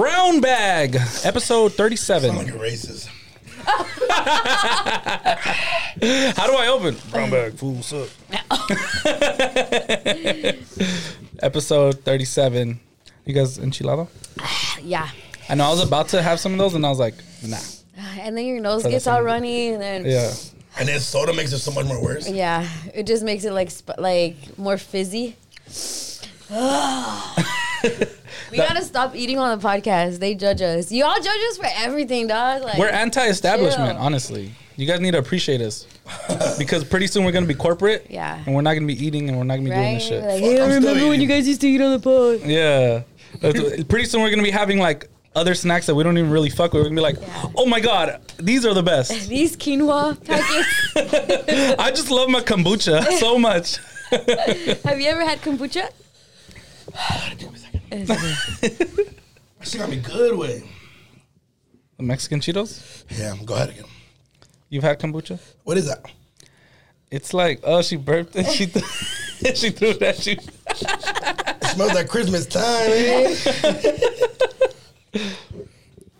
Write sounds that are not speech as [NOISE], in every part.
Brown Bag, episode 37. I'm like a racist. [LAUGHS] How do I open? Brown Bag, fool, suck. [LAUGHS] episode 37. You guys enchilada? [SIGHS] Yeah. I know I was about to have some of those and I was like, nah. [SIGHS] And then your nose So gets that's all what- runny, and then Yeah. And then soda makes it so much more worse. yeah, it just makes it like sp- like more fizzy. [LAUGHS] [SIGHS] we gotta stop eating on the podcast. They judge us. You all judge us for everything, dog. Like We're anti-establishment, chill. honestly. You guys need to appreciate us because pretty soon we're gonna be corporate. Yeah. And we're not gonna be eating and we're not gonna be doing this shit. Like, hey, I remember when you guys used to eat on the pod. Yeah. [LAUGHS] Pretty soon we're gonna be having like other snacks that we don't even really fuck with. We're gonna be like, Yeah. oh my god, these are the best. [LAUGHS] These quinoa packets. [LAUGHS] I just love my kombucha so much. Have you ever had kombucha? [SIGHS] Give me a second. She got me good way. The Mexican Cheetos. Yeah, go ahead again. You've had kombucha? What is that? It's like, oh, she burped and she th- [LAUGHS] she threw that. She It smells like Christmas time, eh?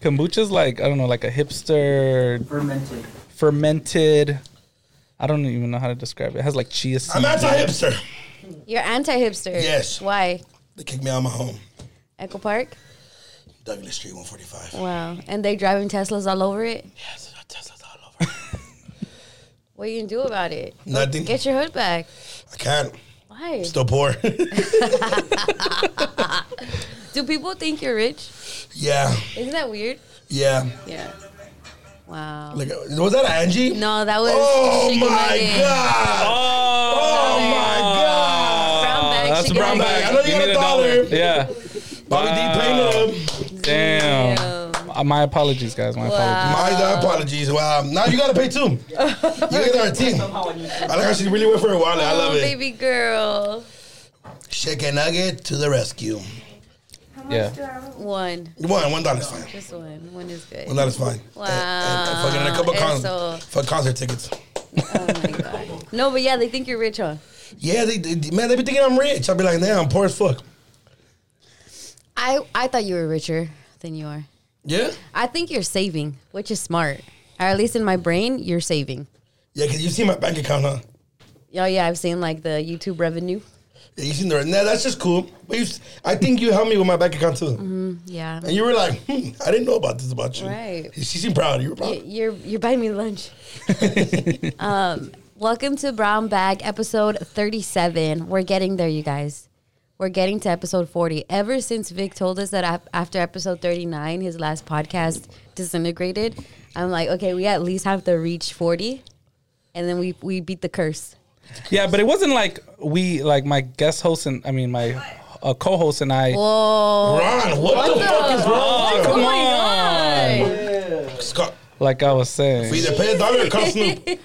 kombucha's like I don't know, like a hipster Fermented. fermented. I don't even know how to describe it. It has like chia seeds. I'm anti-hipster. You're anti-hipster. Yes. Why? They kicked me out of my home. Echo Park. Douglas Street, 145. Wow. And they driving Teslas all over it. Yes, Teslas all over. [LAUGHS] What you gonna do about it? Nothing. Get your hood back. I can't. Why? Still poor. [LAUGHS] [LAUGHS] Do people think you're rich? yeah, Isn't that weird? yeah. Yeah. Wow. Like, was that Angie? no, that was. Oh Chicken my Nugget. god! Oh, Oh my god! Brown bag That's a chicken brown bag. I know you got need a dollar. Yeah. Bobby D Wow. paying up. Damn. Damn. Uh, my apologies, guys. My apologies. My apologies. Wow. Now you gotta pay too. [LAUGHS] You guys are a team. I like how she really went for a wallet. I love Oh, it. baby girl. Chicken nugget to the rescue. Yeah. One. One, one dollar's fine. Just one. One is good. One dollar's fine. Wow. And, and fucking and a couple con- Eso. for concert tickets. Oh my god. No, but yeah, they think you're rich, huh? Yeah, they, they man, they be thinking I'm rich. I'll be like, nah, I'm poor as fuck. I I thought you were richer than you are. Yeah, I think you're saving, which is smart. Or at least in my brain, you're saving. yeah, cause you see my bank account, huh? Oh yeah, I've seen like the YouTube revenue. You seen the nah, that's just cool. But you, I think you helped me with my bank account too. Yeah. And you were like, hmm, I didn't know about this about you. Right. She seemed proud. You were proud. You're you're buying me lunch. [LAUGHS] um, welcome to Brown Bag episode 37. We're getting there, you guys. We're getting to episode 40. Ever since Vic told us that after episode 39, his last podcast disintegrated, I'm like, okay, we at least have to reach 40, and then we we beat the curse. Yeah, but it wasn't like we like my guest host and I mean my uh, co-host and I. Whoa! Ron, what, the, fuck is wrong? Oh, come on. on. Scott, Like I was we saying, either pay a dollar or call Snoop.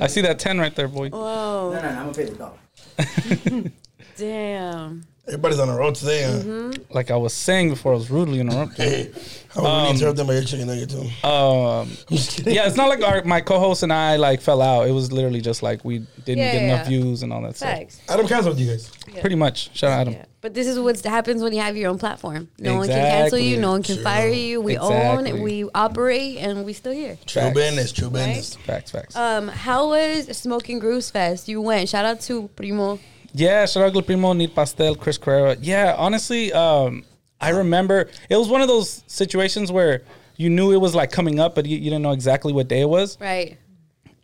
I see that ten right there, boy. Whoa! No, no, no, I'm gonna pay the dollar. Damn. Everybody's on the road today. Huh? Mm-hmm. Like I was saying before, I was rudely interrupted. Hey, I was really interrupted by your chicken nugget too. Um, [LAUGHS] I'm just kidding. yeah, it's not like our my co-host and I like fell out. It was literally just like we didn't Yeah, get yeah, enough yeah. views and all that stuff. Adam canceled you guys. Pretty much. Shout out Adam. Yeah. But this is what happens when you have your own platform. No one can cancel you. No one can True. fire you. We Exactly. own, we operate, and we still here. True Facts. business. True business. Facts, facts. Um, how was Smoking Grooves Fest? You went. Shout out to Primo. Yeah, out Primo, Need Pastel, Chris Carrera. Yeah, honestly, um, I remember it was one of those situations where you knew it was like coming up, but you, you didn't know exactly what day it was. Right.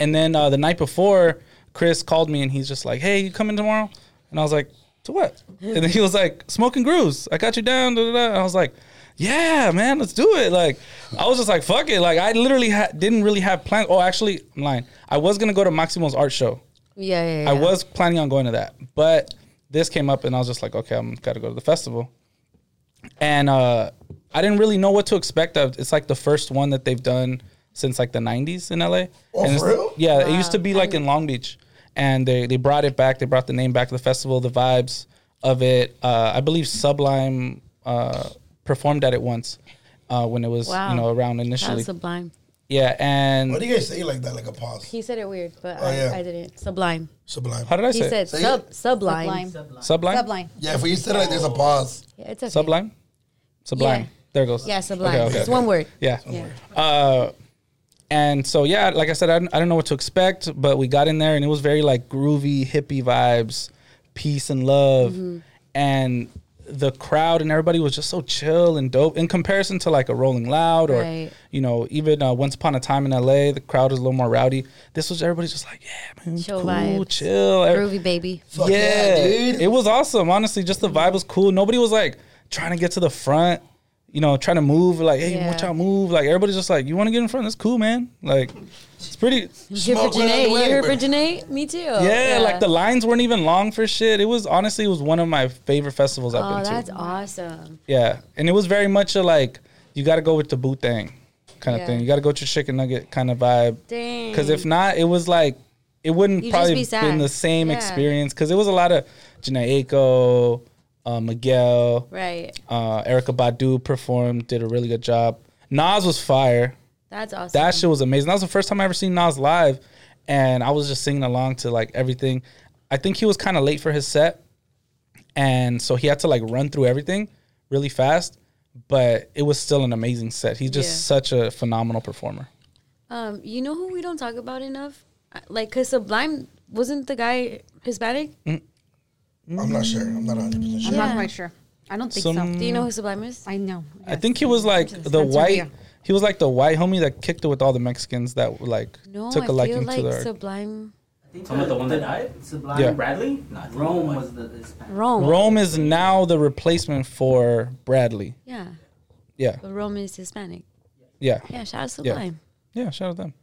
And then uh, the night before, Chris called me and he's just like, "Hey, you coming tomorrow?" And I was like, "To what?" [LAUGHS] and then he was like, "Smoking grooves. I got you down." Da, da, da. And I was like, "Yeah, man, let's do it." Like, I was just like, "Fuck it." Like, I literally ha- didn't really have plans. Oh, actually, I'm lying. I was gonna go to Maximo's art show. Yeah, yeah, yeah. I was planning on going to that, but this came up and I was just like, okay, I'm gotta go to the festival. And uh, I didn't really know what to expect. Of it's like the first one that they've done since like the '90s in LA. Oh, and for real? Yeah, it used to be like in Long Beach, and they they brought it back. They brought the name back to the festival, the vibes of it. Uh, I believe Sublime uh, performed at it once uh, when it was Wow. you know around initially. That's sublime. Yeah, and Why do you guys say it like that, like a pause? He said it weird, but Oh, I, yeah. I didn't. Sublime. Sublime. how did I He say said it? Say sub it. sublime. Sublime? Sublime. Yeah, if you said it like there's a pause. Yeah, it's okay. Sublime. Sublime. Yeah. There it goes. Yeah, Sublime. Okay, okay, it's okay. one word. Yeah. Yeah. Uh, and so yeah, like I said, I didn't, I didn't know what to expect, but we got in there and it was very like groovy hippie vibes, peace and love, Mm-hmm. and the crowd and everybody was just so chill and dope in comparison to like a Rolling Loud or Right. you know even uh, Once Upon a Time in L.A. The crowd was a little more rowdy. This was everybody's just like yeah man, Chill cool, vibes. chill. Groovy baby. Fuck yeah, yeah, dude. it was awesome. Honestly, just the vibe was cool. Nobody was like trying to get to the front, you know, trying to move. Like, hey, Yeah. watch out, move. Like everybody's just like, you want to get in front? That's cool, man. Like, it's pretty. You here for Smoke right out Jhené? You way, for. Jhené? Me too. Yeah, like the lines weren't even long for shit. It was honestly, it was one of my favorite festivals I've Oh, been to. Oh, that's awesome. Yeah, and it was very much a like, you got to go with the boot thing, kind of Yeah. thing. You got to go to your chicken nugget kind of vibe. Dang. Because if not, it was like it wouldn't You'd probably be been the same Yeah. experience. Because it was a lot of Jhené Aiko, uh, Miguel, Right. uh, Erykah Badu performed, did a really good job. Nas was fire. That's awesome. That shit was amazing. That was the first time I ever seen Nas live, and I was just singing along to like everything. I think he was kind of late for his set, and so he had to like run through everything really fast. But it was still an amazing set. He's just Yeah. such a phenomenal performer. Um, you know who we don't talk about enough? Like, cause Sublime wasn't the guy Hispanic? I'm not sure. I'm not 100 percent I'm sure. Yeah. not quite sure. I don't think Some- so. Do you know who Sublime is? I know. I think he was like the Santeria. white. He was like the white homie that kicked it with all the Mexicans that like No, took I a feel liking like to the. Sublime Talking about the one that died? Sublime Yeah. Bradley? No, Rome was the Hispanic. Rome. Rome is now the replacement for Bradley. Yeah, Yeah, but Rome is Hispanic. yeah, Yeah, shout out Yeah. Sublime. yeah. Shout out them.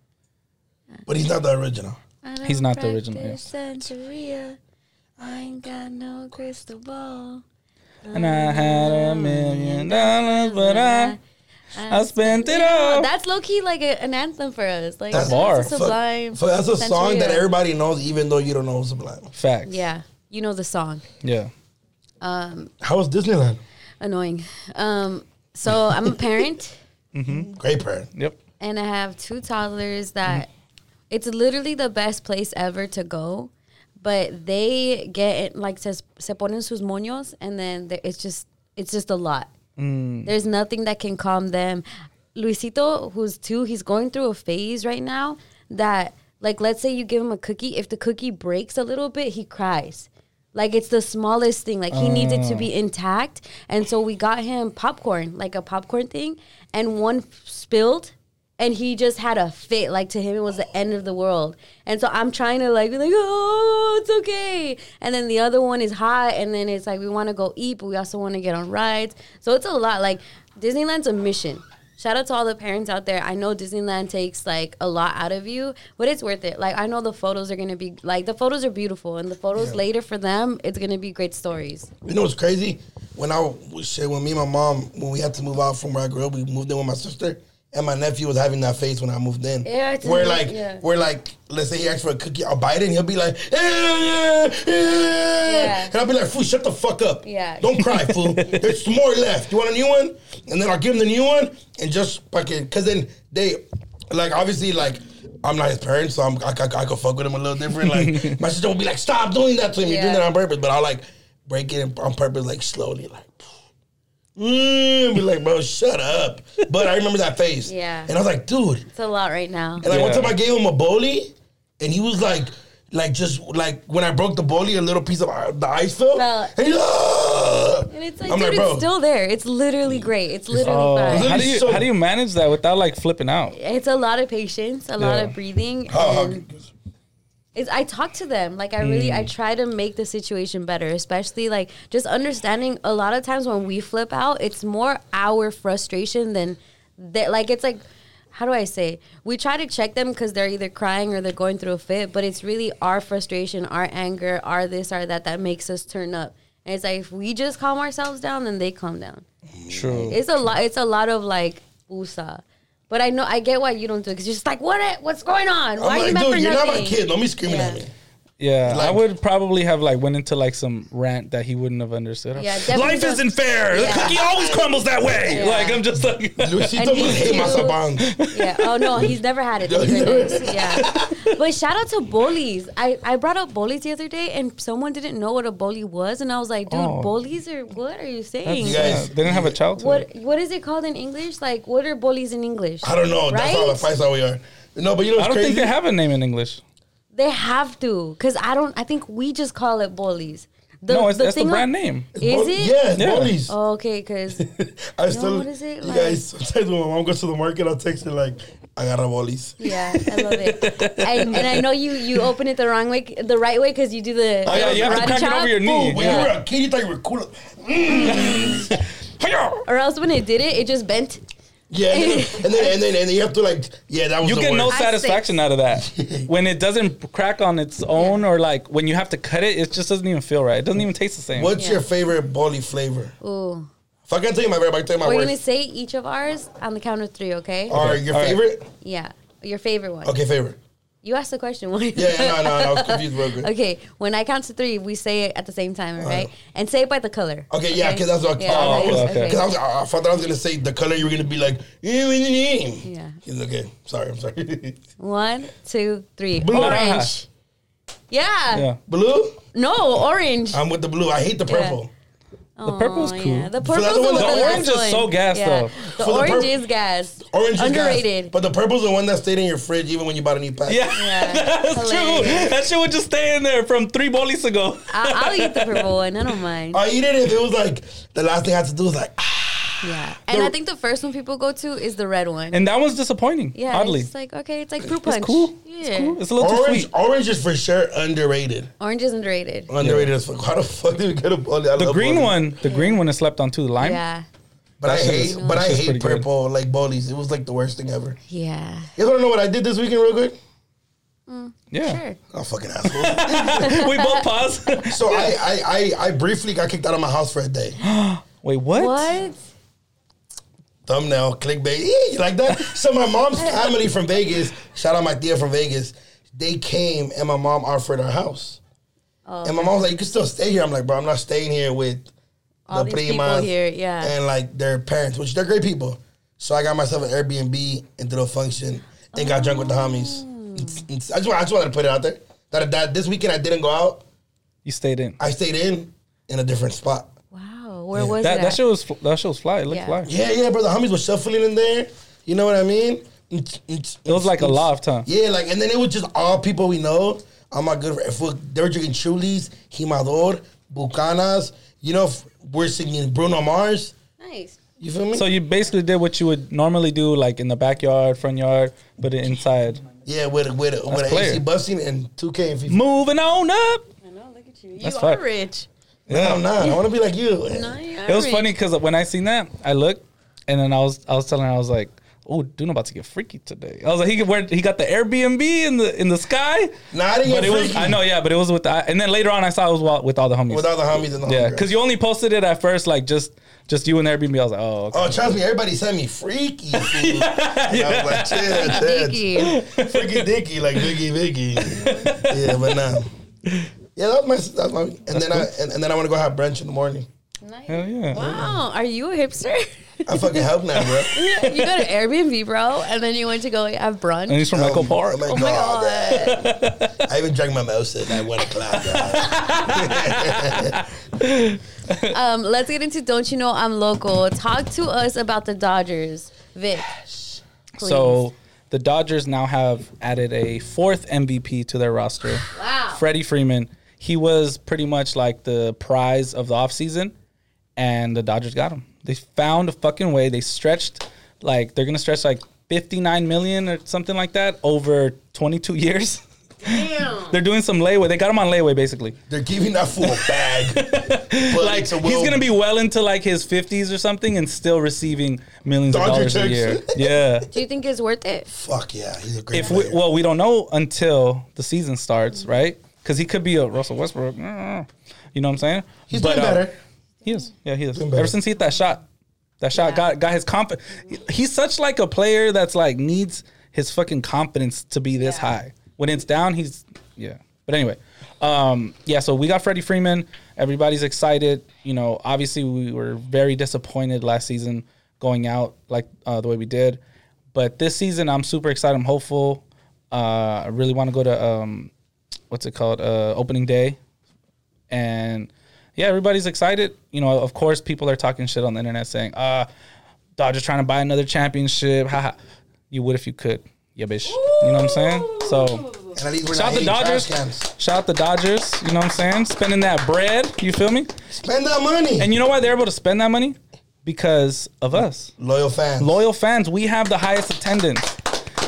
But he's not the original. I He's don't not the original, practice Santeria. I ain't got no crystal ball. And I had a million dollars, but I I spent it all. That's low key like a, an anthem for us. Like That's shout out to bar. Fuck- Sublime. fuck, that's a song that everybody knows, even though you don't know Sublime. Facts. Yeah, you know the song. Yeah. Um, How was Disneyland? annoying. Um, so I'm a [LAUGHS] parent. Great parent. Yep. and I have two toddlers that it's literally the best place ever to go. But they get like se, se ponen sus moños, and then it's just it's just a lot. Mm. There's nothing that can calm them. Luisito, who's two, he's going through a phase right now that like let's say you give him a cookie, if the cookie breaks a little bit, he cries. Like it's the smallest thing. Like he needs it to be oh. intact. And so we got him popcorn, like a popcorn thing, and one spilled and he just had a fit. Like to him it was the end of the world. And so I'm trying to like be like, "Oh, it's okay." And then the other one is hot and then it's like we want to go eat, but we also want to get on rides. So it's a lot. Like Disneyland's a mission. Shout out to all the parents out there. I know Disneyland takes like a lot out of you, but it's worth it. Like I know the photos are gonna be like the photos are beautiful, and the photos Yeah. later for them, it's gonna be great stories. You know what's crazy? When I was shit, when me and my mom, when we had to move out from where I grew up, we moved in with my sister, and my nephew was having that face when I moved in. Yeah, it's where like, yeah. where like, let's say he asks for a cookie, I'll bite it, and he'll be like, yeah, yeah. Yeah. and I'll be like, fool, shut the fuck up. Yeah. Don't cry, [LAUGHS] fool. There's some more left. You want a new one? And then I'll give him the new one, and just fucking, cause then they, like, obviously, like. I'm not his parent, so I'm, I, I, I could fuck with him a little different. Like [LAUGHS] my sister will be like, "Stop doing that to him. You're doing that on purpose." But I'll like break it on purpose, like slowly, like mm, be like, bro, shut up. But I remember that face. Yeah. And I was like, dude. It's a lot right now. And like one Yeah. time I gave him a boli, and he was like, like just like when I broke the boli, a little piece of uh, the ice fell. Fell. And he's "Ah!" And it's like, I'm dude, like, bro. it's still there. It's literally great. It's literally Oh, fine. how do you so- how do you manage that without like flipping out? It's a lot of patience, a lot Yeah. of breathing, How- how- and it's, I talk to them. Like I really, I mm. try to make the situation better, especially like just understanding. A lot of times when we flip out, it's more our frustration than that. Like it's like, how do I say? We try to check them because they're either crying or they're going through a fit, but it's really our frustration, our anger, our this, our that that makes us turn up. And it's like if we just calm ourselves down, then they calm down. True. It's a lot. It's a lot of like usa. But I know I get why you don't do it because you're just like, what? What's going on? Why I'm are you like, dude, you're not my kid. Don't be screaming at Yeah. me. Yeah, I would probably have like went into like some rant that he wouldn't have understood. Yeah, [LAUGHS] Life don't- isn't fair. Yeah. The cookie always crumbles that way. Yeah. Like I'm just like. [LAUGHS] Luisito And must he's hate Yeah. Oh no, he's never had it. [LAUGHS] Thank No, he's goodness. Yeah. But shout out to bolis. I, I brought up bolis the other day, and someone didn't know what a boli was, and I was like, dude, Oh. bolis are what are you saying? You yeah, guys- they didn't have a childhood. What what is it called in English? Like, what are bolis in English? I don't know. That's how the fights how we are. No, but you know I don't crazy? think they have a name in English. They have to, cause I don't. I think we just call it bolis. The, no, it's, that's the brand on- name. Is it? Yeah, Yeah. bolis. Oh, okay, cause [LAUGHS] I still, what is it You like? guys, sometimes when my mom goes to the market, I'll text her like, I got a bolis. yeah, I love it. [LAUGHS] I, and I know you you open it the wrong way, the right way, cause you do the. Oh yeah, you have to run crack it over your knee. When Yeah. you were a kid, you thought you were cool. [LAUGHS] Or else when it did it, it just bent. Yeah, and then, and then and then and then you have to like, yeah, that was You the get no worst. I satisfaction out of that [LAUGHS] when it doesn't crack on its own, or like when you have to cut it, it just doesn't even feel right. It doesn't even taste the same. What's Yeah. your favorite boli flavor? Ooh. If I can't tell you my favorite, I can tell you my We're worst. gonna say each of ours on the count of three, okay? Or your All right. favorite? Yeah, your favorite one. Okay, favorite. You asked the question. [LAUGHS] Yeah, yeah, no, no, no, I was confused real quick. Okay, when I count to three, we say it at the same time, right? Uh-huh. And say it by the color. Okay, yeah, because that's what Yeah, I okay, was. okay. Because I, was, I thought I was gonna say the color you were gonna be like. Yeah. Yeah. He's okay. Sorry, I'm sorry. [LAUGHS] One, two, three. Blue. Orange. [LAUGHS] Yeah. Yeah, blue. No, orange. I'm with the blue. I hate the Yeah. purple. The purple's Oh, cool. Yeah. The So purple's the the one one the The orange is one. so gas, yeah. though. The For the orange purp- is gas. Orange is gas, Underrated. but the purple's the one that stayed in your fridge even when you bought a new pack. yeah, [LAUGHS] Yeah. that's true. That shit would just stay in there from three bolis ago. I'll, I'll eat the purple [LAUGHS] one. I don't mind. I eat it if it was like the last thing I had to do was like. ah. Yeah. And The- I think the first one people go to is the red one. And that one's disappointing. yeah. oddly, It's like, okay, it's like fruit it's punch. cool. Yeah. It's cool. It's a little too Orange, sweet. orange is for sure underrated. Orange is underrated. Underrated as fuck. How the fuck did we get a boli? I The love green bolis. one, the green one is slept on too. The lime. Yeah. But I That shit hate, is- but I hate pretty good. purple like bolis. It was like the worst thing ever. Yeah. You want to know what I did this weekend, real quick? Mm, yeah. Sure. Oh, fucking asshole. [LAUGHS] we both pause. so I, I, I, I briefly got kicked out of my house for a day. [GASPS] Wait, what? What? Thumbnail, clickbait. [LAUGHS] You like that? So my mom's family from Vegas, shout out my tia from Vegas, they came and my mom offered her house. Oh, And my mom was like, you can still stay here. I'm like, bro, I'm not staying here with All these people here, yeah. and like their parents, which they're great people. So I got myself an Airbnb and did a function and got drunk with the homies. It's- it's- I, just, I just wanted to put it out there. That, that this weekend I didn't go out. You stayed in. I stayed in in a different spot. Wow. Where was That it? that at? shit was fl- that shit was fly. It looked Yeah. fly. Yeah, yeah, bro. The homies were shuffling in there. You know what I mean? It It was like a loft, huh? Yeah, like, and then it was just all people we know. I'm not good. If we- they were drinking Chulis, Jimador, Bucanas, you know, if we're singing Bruno Mars. Nice. You feel me? So you basically did what you would normally do, like in the backyard, front yard, but inside. yeah, with a, with a with a player. AC busting and 2K and FIFA. Moving on up. I know. Look at you. You fine. are rich. No, I'm not. I want to be like you. [LAUGHS] No, It was funny because when I seen that, I looked, and then I was I was telling her I was like, "Oh, dude, about to get freaky today." I was like, "He could wear, he got the Airbnb in the in the sky." Nah, didn't But get it was freaky. I know, yeah, but it was with the, and then later on I saw it was with all the homies. With all the homies and the yeah, because you only posted it at first, like just just you and Airbnb. I was like, "Oh, okay." Oh, trust me, everybody sent me freaky. [LAUGHS] fool. I was like, chill, chill. Freaky dicky, like Biggie Biggie. [LAUGHS] yeah, but nah. Yeah, that was my. That's my. And then I and, and then I want to go have brunch in the morning. Nice. hell yeah." Wow. Are you a hipster? I fucking help now, bro. [LAUGHS] you go to Airbnb, bro, and then you went to go have brunch. And he's from Echo Park. Oh my, oh my god. god. [LAUGHS] I even drank my mimosas at one o'clock. [LAUGHS] um, let's get into Don't You Know I'm Local. Talk to us about the Dodgers, Vic. Please. So the Dodgers now have added a fourth MVP to their roster. Wow. Freddie Freeman. He was pretty much like the prize of the offseason, and the Dodgers got him. They found a fucking way. They stretched like they're gonna stretch like 59 million or something like that over 22 [LAUGHS] years. Damn. they're doing some layaway. They got him on layaway basically. They're giving that fool a bag. [LAUGHS] Like a he's gonna be well into like his 50s or something and still receiving millions of Dodger dollars a year. [LAUGHS] Yeah. Do you think it's worth it? Fuck yeah, he's a great if we, well, we don't know until the season starts, right? Because he could be a Russell Westbrook. mm, You know what I'm saying? he's But, doing uh, better. He is. Yeah, he is. Ever since he hit that shot, that shot Yeah. got got his confidence. He's such like a player that's like needs his fucking confidence to be this Yeah. high. When it's down, he's yeah. But anyway, um, yeah. So we got Freddie Freeman. Everybody's excited. You know, obviously we were very disappointed last season going out like uh, the way we did, but this season I'm super excited. I'm hopeful. Uh, I really want to go to um, what's it called? Uh, opening day, and yeah, everybody's excited. You know, of course, people are talking shit on the internet saying, "Uh, Dodgers trying to buy another championship." Haha. You would if you could. Yeah, bitch. You know what I'm saying? So And at least we're shout out the Dodgers. Shout out the Dodgers. You know what I'm saying? Spending that bread. You feel me? Spend that money. And you know why they're able to spend that money? Because of us. Loyal fans. Loyal fans. We have the highest attendance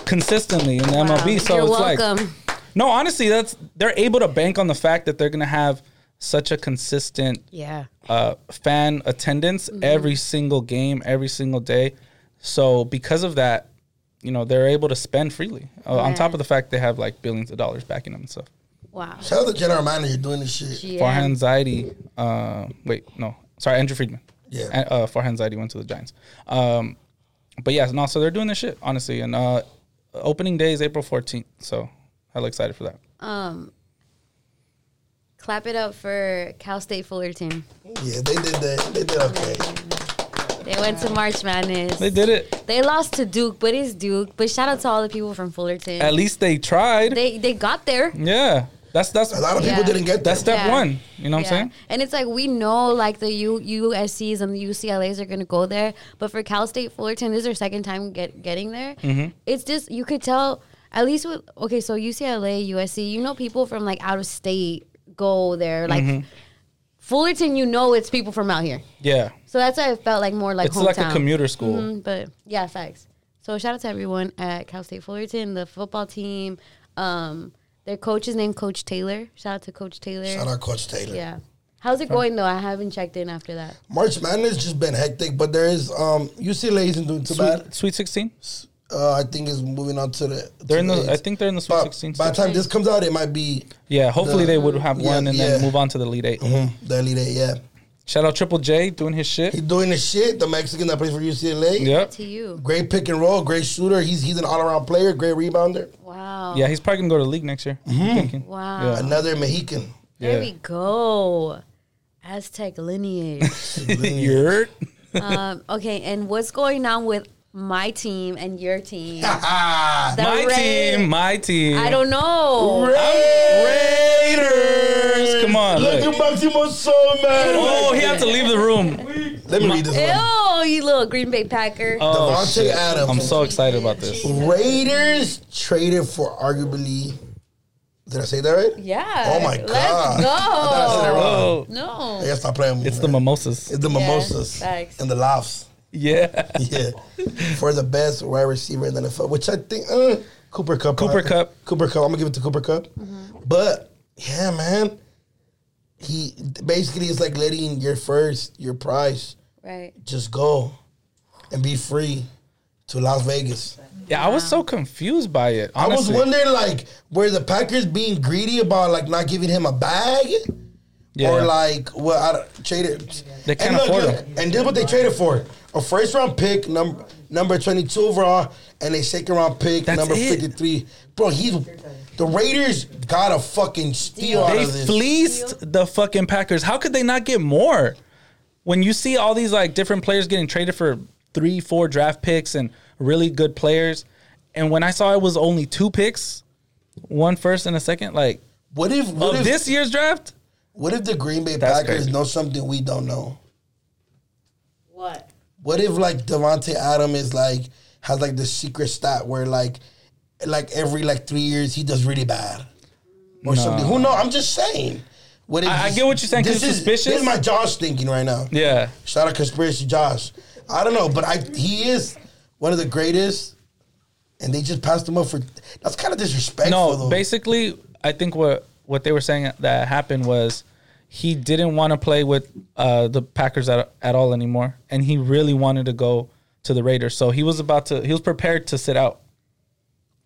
consistently in the MLB. So You're it's like welcome. No, honestly, that's they're able to bank on the fact that they're gonna have such a consistent yeah. uh, fan attendance every single game, every single day. So because of that, you know, they're able to spend freely. Uh, on top of the fact they have like billions of dollars backing them and stuff. Wow. Shout out the general manager doing this shit. Yeah. Farhan Zaidi, uh, wait, no, sorry, Andrew Friedman. Yeah. And, Uh, Farhan Zaidi went to the Giants. Um, but yeah, no, so they're doing this shit, honestly. And uh, opening day is April 14th. So hella excited for that. Um, clap it up for Cal State Fullerton. Yeah, they did that. They did okay. They went to March Madness. They did it. They lost to Duke, but it's Duke. But shout out to all the people from Fullerton. At least they tried. they they got there. yeah. That's that's A lot of people Yeah. didn't get that. that's step Yeah. one. You know what I'm saying? And it's like we know like the U, USCs and the UCLAs are gonna go there, but for Cal State Fullerton, this is their second time get getting there. Mm-hmm. It's just you could tell at least with okay, so UCLA, USC, you know people from like out of state go there. Like Mm-hmm. Fullerton, you know it's people from out here. Yeah. So that's why I felt like more like It's like a commuter school. Mhm, but yeah, facts. So shout out to everyone at Cal State Fullerton, the football team. Um, their coach is named Coach Taylor. Shout out to Coach Taylor. Shout out Coach Taylor. Yeah. How's it going though? I haven't checked in after that. March Madness just been hectic, but there is um UCLA isn't doing too bad. Sweet, Sweet 16? Uh, I think is moving on to the. They're to in the eights. I think they're in the Sweet By, 16. by the time this comes out, it might be Yeah, hopefully the- they would have Yeah, one and yeah. then move on to the Elite 8 mhm, the Elite Eight. Yeah, Shout out Triple J doing his shit. he's doing his shit. The Mexican that plays for UCLA. Yeah. To you. Great pick and roll, great shooter. He's he's an all around player, great rebounder. Wow. Yeah, he's probably gonna go to the league next year. Mm-hmm. Wow. Yeah. Another Mexican. There Yeah. we go. Aztec lineage. [LAUGHS] [LAUGHS] You're um, okay, and what's going on with my team and your team? [LAUGHS] My Ra- team, my team. I don't know. Raiders. Come on. Look look. at Maximo so mad. Oh, he had to leave the room. Let me read this one. Ew, you little Green Bay Packer. Oh, Davante shit. Adams. I'm so excited about this. Raiders traded for arguably. Did I say that right? yeah. Oh my Let's god! I thought I said it wrong. Oh, No. I gotta stop playing. with it's me, the man. mimosas. It's the mimosas facts. and the laughs. Yeah. Yeah, for the best wide receiver in the NFL, which I think uh, Cooper Kupp. Cooper Kupp. Cooper Kupp. I'm gonna give it to Cooper Kupp. But yeah, man, he basically is like letting your first, your prize, Right. just go and be free to Las Vegas. Yeah, I was so confused by it. I was wondering like were the Packers being greedy about like not giving him a bag, Yeah. or like what I don't- traded. They can't and look, afford look. And this is what they traded for: a first round pick, number number twenty two overall, and a second round pick, That's number fifty three. Bro, he's the Raiders got a fucking steal They fleeced the fucking Packers. How could they not get more? When you see all these like different players getting traded for three, four draft picks and really good players, and when I saw it was only two picks, one first and a second, like what if what of if this year's draft, what if the Green Bay That's Packers crazy. know something we don't know? What? What if like Davante Adam is like has like the secret stat where like like every like three years he does really bad or something? Who know? I'm just saying. What if I- I get what you're saying, 'cause This is suspicious. this is my Josh thinking right now. yeah, Shout out conspiracy Josh. I don't know, but I he is one of the greatest, and they just passed him up for. That's kind of disrespectful. no. though. Basically, I think what what they were saying that happened was he didn't want to play with uh, the Packers at at all anymore, and he really wanted to go to the Raiders. So he was about to. He was prepared to sit out.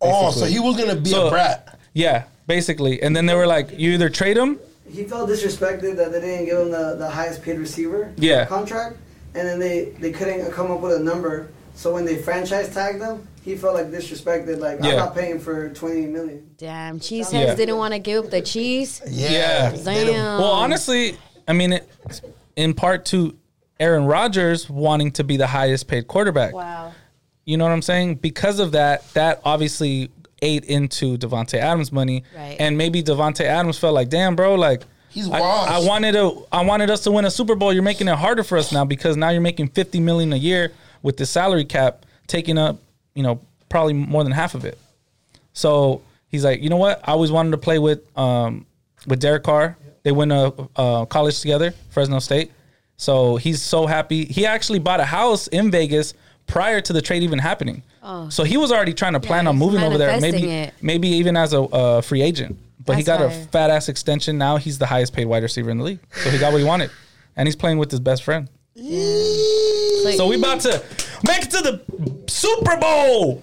oh, so he was gonna be So- a brat. Yeah, basically. And then they were like, you either trade him. He felt disrespected that they didn't give him the, the highest paid receiver Yeah. contract, and then they, they couldn't come up with a number. So when they franchise tagged him, he he felt like disrespected. Like Yeah. I'm not paying for 20 million. Damn, cheeseheads Yeah. didn't want to give up the cheese. Yeah. Yeah. Damn. Well, honestly, I mean, it, in part to Aaron Rodgers wanting to be the highest paid quarterback. Wow. You know what I'm saying? Because of that, that obviously ate into Davante Adams' money, Right. and maybe Davante Adams felt like, "Damn, bro, like." He's I, washed. I wanted to. I wanted us to win a Super Bowl. You're making it harder for us now because now you're making 50 million a year with the salary cap taking up, you know, probably more than half of it. So he's like, you know what? I always wanted to play with um with Derek Carr. They went to uh, college together, Fresno State. So he's so happy. He actually bought a house in Vegas prior to the trade even happening. Oh. So he was already trying to plan Yeah, on moving over there, maybe it. maybe even as a uh, free agent. But he That's got a fat ass extension. Now he's the highest paid wide receiver in the league. So he got what he wanted, and he's playing with his best friend. So we about to make it to the Super Bowl.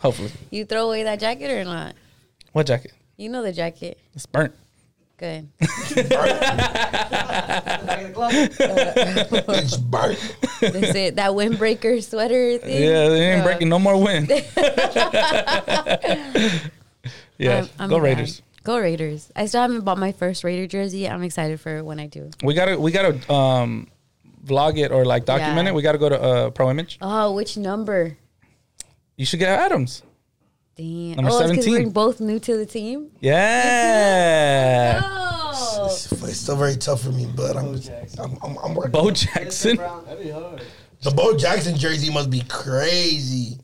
Hopefully. you throw away that jacket or not? What jacket? You know the jacket. It's burnt. Good. [LAUGHS] It's burnt. That's it. That windbreaker sweater thing. Yeah, they ain't Uh, breaking no more wind. [LAUGHS] [LAUGHS] yeah, I'm- I'm go down. Raiders. Go Raiders. I still haven't bought my first Raider jersey. I'm excited for when I do. We gotta we gotta um vlog it or like document Yeah. it. We gotta go to uh, Pro Image. Oh, which number? You should get Adams. Damn. Number oh, it's because 17. we're both new to the team. Yeah, [LAUGHS] Oh. It's, it's still very tough for me, but I'm I'm, I'm, I'm working. Bo Jackson. That'd be hard. The Bo Jackson jersey must be crazy.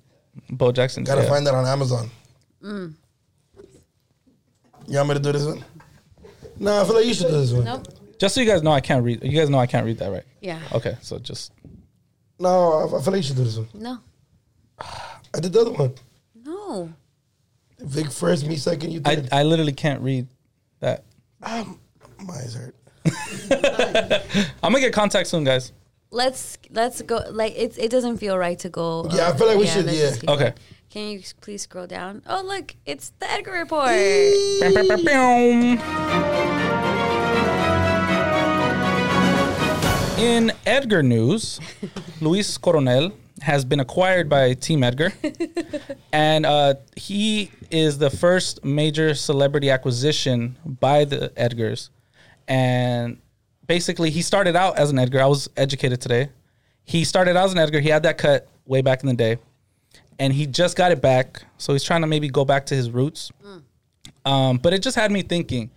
Bo Jackson. Gotta yeah. find that on Amazon. Mm. You want me to do this one? No, I feel like you should do this one. Nope. Just so you guys know, I can't read. You guys know I can't read that, right? Yeah. Okay, so just No, I, I feel like you should do this one. No. I did the other one. No. Vic first, me second. You I did. I literally can't read that. My eyes hurt. [LAUGHS] I'm gonna get contact soon, guys. Let's let's go. Like it's it doesn't feel right to go. Yeah, I feel like we uh, should, let's yeah. just keep Okay. going. Can you please scroll down? Oh look, it's the Edgar report. In Edgar news, [LAUGHS] Luis Coronel has been acquired by Team Edgar, [LAUGHS] and uh, he is the first major celebrity acquisition by the Edgars. And basically, he started out as an Edgar. I was educated today. He started out as an Edgar. He had that cut way back in the day, and he just got it back. So he's trying to maybe go back to his roots. Um, but it just had me thinking,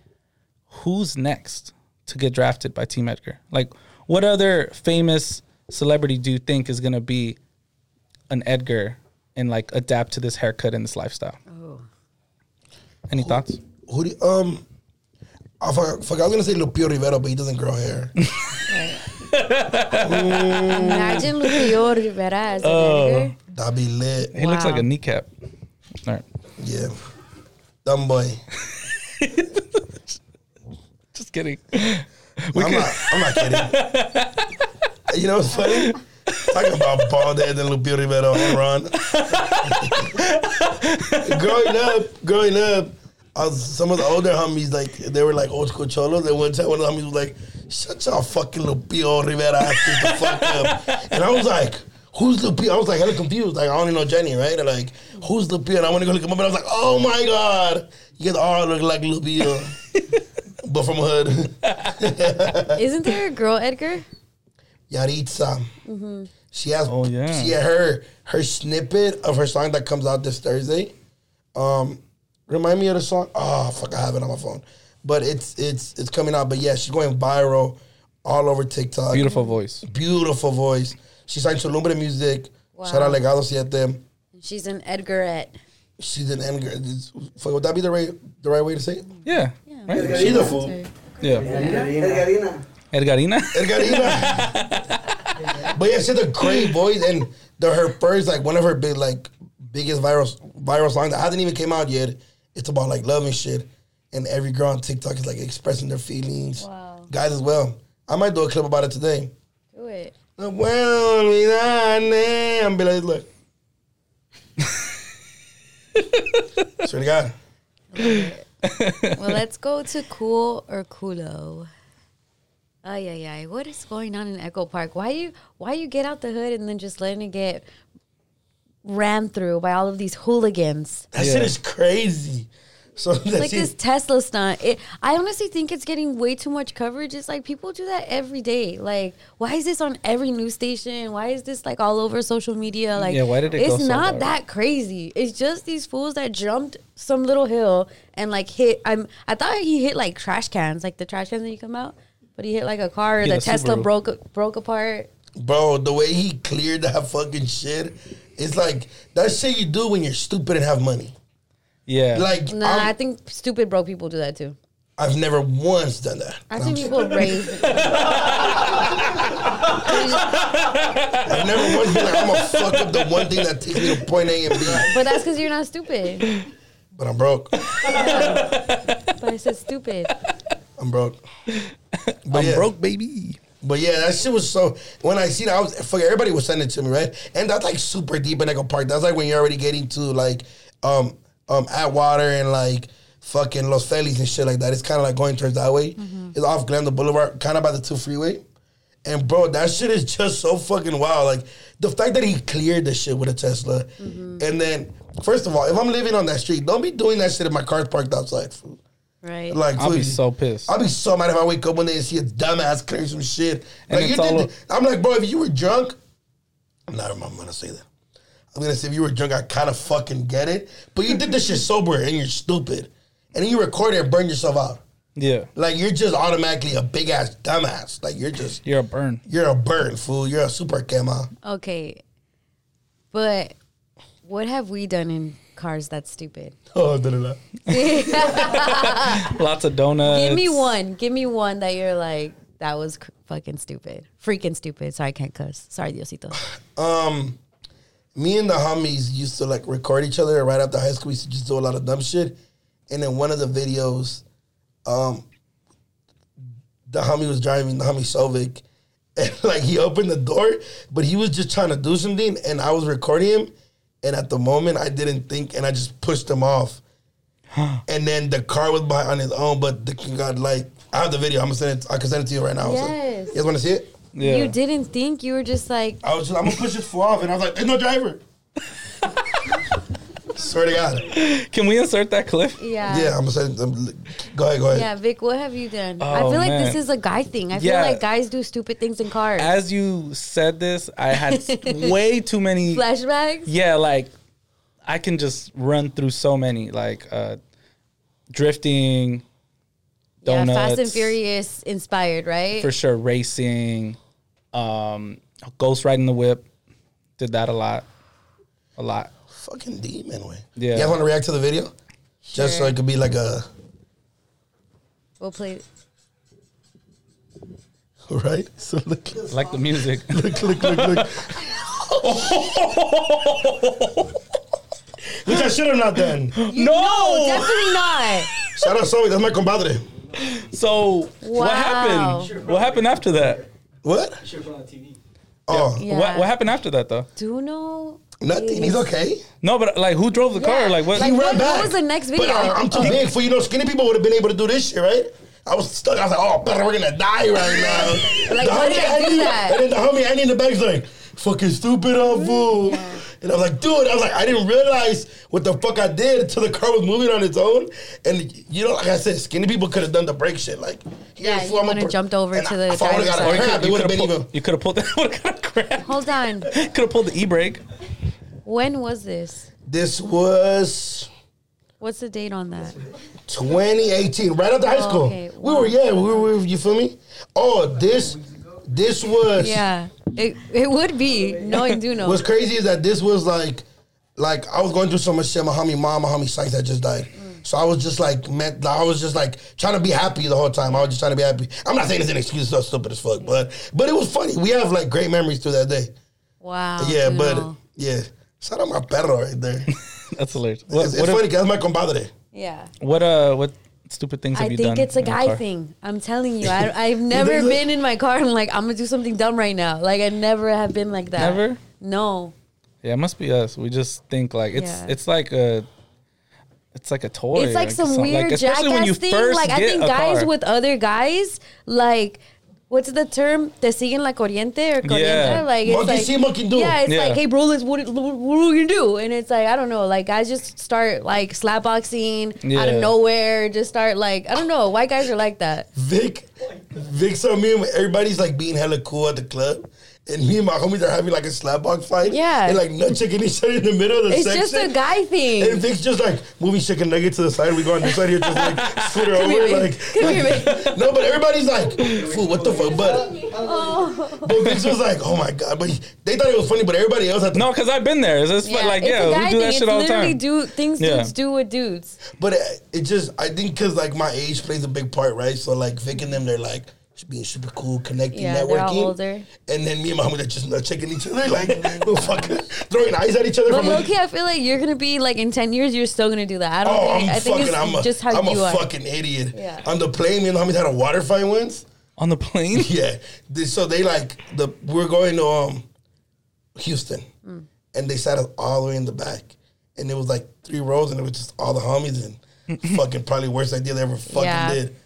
who's next to get drafted by Team Edgar? Like, what other famous celebrity do you think is gonna be an Edgar and like adapt to this haircut and this lifestyle? Any thoughts? Who do you- um? I forgot, forgot. I was gonna say Lupillo Rivera, but he doesn't grow hair. [LAUGHS] Imagine Lupillo Rivera as an Oh. Edgar. That'd be lit. He looks like a kneecap. All right, Yeah, dumb boy. [LAUGHS] just kidding. [LAUGHS] I'm not. I'm not kidding. [LAUGHS] you know what's funny? Talking about bald head and Lupillo Rivera and run. [LAUGHS] growing up, growing up, I was, some of the older homies like they were like old school cholos. And one time, one of the homies was like, "Shut your fucking Lupillo Rivera ass the fuck up," and I was like. Who's Lupillo? I was like hella confused. Like I only know Jenni, right? And like, who's Lupillo? And I want to go look him up, and I was like, oh my god, you guys all look like Lupillo, [LAUGHS] but from hood. [LAUGHS] Isn't there a girl Edgar? Yaritza. She has. Oh, yeah. She had her her snippet of her song that comes out this Thursday. Um, remind me of the song. Oh fuck, I have it on my phone, but it's it's it's coming out. But yeah, she's going viral all over TikTok. Beautiful voice. beautiful voice. She signed to Lumbre Music. Wow. Shout out Legado Siete. She's an Edgarette. She's an Edgar. Would that be the right the right way to say it? Yeah. Right? She's a fool. Yeah. Edgarina. Edgarina. Edgarina. [LAUGHS] but yeah, she had a great voice, and the, her first like one of her big like biggest viral viral songs that hasn't even came out yet. It's about like love and shit, and every girl on TikTok is like expressing their feelings. Wow. Guys as well. I might do a clip about it today. Do it. Well, olvidarme. I'm be like, look. [LAUGHS] Swear to God. [LAUGHS] Well, let's go to cool or culo. Ay ay ay! What is going on in Echo Park? Why you why you get out the hood and then just letting it get ran through by all of these hooligans. That Yeah. shit is crazy. So Like that's this Tesla stunt. It, I honestly think it's getting way too much coverage. It's like people do that every day. Like, why is this on every news station? Why is this like all over social media? Like, Yeah, why did it It's go so not viral? that crazy. It's just these fools that jumped some little hill and like hit. I'm. I thought he hit like trash cans, like the trash cans that you come out. But he hit like a car. Yeah, the the Tesla Subaru. broke broke apart. Bro, the way he cleared that fucking shit, it's like that shit you do when you're stupid and have money. Yeah. Like Nah, I'm- think stupid broke people do that too. I've never once done that. I think I'm people [LAUGHS] raise. [LAUGHS] I've never once been like, I'm gonna fuck up the one thing that takes me to point A and B. but that's because you're not stupid. But I'm broke. But I said stupid. I'm broke. But I'm yeah. broke, baby. But yeah, that shit was so. When I seen it, I was fuck. Everybody was sending it to me, right? And that's like super deep in Echo Park. That's like when you're already getting to like um um Atwater and like fucking Los Feliz and shit like that. It's kind of like going towards that way. It's off Glendale Boulevard, kind of by the two freeway. And bro, that shit is just so fucking wild. Like the fact that he cleared the shit with a Tesla, and then first of all, if I'm living on that street, don't be doing that shit if my car's parked outside. Fool. Right. Like, I'll be so pissed. I'll be so mad if I wake up one day and see a dumbass clearing some shit. And Like you it's all did. I'm like, bro, if you were drunk, I'm not. I'm gonna say that. I'm gonna say if you were drunk, I kind of fucking get it. But you did this shit sober and you're stupid, and then you record it and burn yourself out. Yeah. Like you're just automatically a big ass dumbass. Like you're just You're a burn. you're a burn fool. You're a super cama. Okay. But what have we done in cars that's stupid? [LAUGHS] Oh, da, da, da. [LAUGHS] Lots of donuts. Give me one. Give me one that you're like, that was cr- fucking stupid. Freaking stupid. Sorry, I can't cuss. Sorry, Diosito. Um, me and the homies used to like record each other right after high school. We used to just do a lot of dumb shit. And in one of the videos, um, the homie was driving, the homie Sovic, [LAUGHS] and like he opened the door, but he was just trying to do something, and I was recording him. And at the moment, I didn't think, and I just pushed him off. and then the car was by on his own, but the got like I have the video. I'm gonna send it. I can send it to you right now. So, Yes. you guys want to see it? Yeah. You didn't think you were just like, I was just, I'm gonna push this fool off, and I was like, "There's no driver." [LAUGHS] Swear to God. Can we insert that clip? yeah. Yeah, I'm gonna say. I'm, go ahead, go ahead. Yeah, Vic, what have you done? I Oh, feel like man. this is a guy thing. I feel like guys do stupid things in cars. As you said this, I had [LAUGHS] way too many. Flashbacks? Yeah, like I can just run through so many, like uh drifting, Yeah, donuts, Fast and Furious inspired, right? for sure, racing, um, ghost riding the whip. Did that a lot, a lot. Fucking demon way. Yeah. You guys want to react to the video? Just so it could be like a We'll play. [LAUGHS] right. [LAUGHS] So look, like the music. [LAUGHS] look, look, look, look. Which I should have not done. no. Definitely not. Shout out Sovic. That's my compadre. So what Wow. happened? What happened after that? What? Should put on TV. Oh, Yeah. What What happened after that though? Do you know? nothing. He's okay. No, but like, who drove the car? Like what? Like, He what- ran what back. was the next But video? I'm, I'm too big for you know. Skinny people would have been able to do this shit, right? I was stuck. I was like, oh, brother, we're gonna die right now. Like, The why did homie I do that? And then the homie Andy in the back's like, fucking stupid, up fool. And I was like, dude, I was like, I didn't realize what the fuck I did until the car was moving on its own. And you know, like I said, skinny people could have done the brake shit. Like, Yeah, fool, you I'm would've per- jumped over to I- the If I would have got a crap, it would have been pulled, even. you could have pulled. [LAUGHS] Would have got a crap. Hold on. Could have pulled the e brake. When was this? This was What's the date on that? 2018, right after high Oh, school. okay. We were, yeah, we were, you feel me? Oh, this, this was. Yeah, it it would be. No, I do know. What's crazy is that this was like, like I was going through so much shit. My homie mom, my homie Sykes had just died. So I was just like, man, I was just like trying to be happy the whole time. I was just trying to be happy. I'm not saying it's an excuse, so stupid as fuck, but but it was funny. We have like great memories through that day. Wow. yeah, do but yeah, shout out my perro right there. [LAUGHS] That's hilarious. What, it's it's what, funny because that's my compadre. yeah. what uh what stupid things have I you think done? it's a guy thing. I'm telling you, I, [LAUGHS] I've never been in my car and like I'm gonna do something dumb right now. Like I never have been like that. Never? No. Yeah, it must be us. We just think like it's Yeah. it's like a it's like a toy. It's like some some- weird especially jackass thing. Like I think guys car. with other guys, like what's the term? Te siguen la corriente or corriente? Yeah. Like it's Monkey like, see, monkey do. Yeah, it's Yeah. like, hey, bro, let's what, what, what are we gonna do? And it's like I don't know, like guys just start like slapboxing out Yeah. of nowhere, just start like I don't know, white guys are like that. Vic, Vic saw me and everybody's like being hella cool at the club. And me and my homies are having like a slapbox fight. Yeah. And like nut checking each other in the middle of the It's section. It's just a guy thing. And Vic's just like moving chicken nugget to the side. We go on this side here, just like scoot her here, over. Vic. Like, Come [LAUGHS] no, but everybody's like, fool, what the fuck? But, Oh. but Vic's was like, oh my God. But he, they thought it was funny, but everybody else had to. No, because I've been there. It's just Yeah, like, it's yeah, a we do thing. that It's shit all the literally time. do things Yeah. dudes do with dudes. But it, it just, I think because like my age plays a big part, right? So like Vic and them, they're like, being super cool, connecting, Yeah, they're all networking. older. And then me and my homie are just nut checking each other, [LAUGHS] like, fucking throwing eyes at each other. But from low I feel like you're gonna be like in ten years, you're still gonna do that. I don't Oh, think. I'm I think fucking. it's I'm a, just how I'm you a are. fucking idiot. Yeah. On the plane, me and the homies had a water fight once. On the plane? [LAUGHS] Yeah. They- so they like the we're going to um Houston, Mm. and they sat us all the way in the back, and it was like three rows, and it was just all the homies, and [LAUGHS] fucking probably worst idea they ever fucking Yeah. did.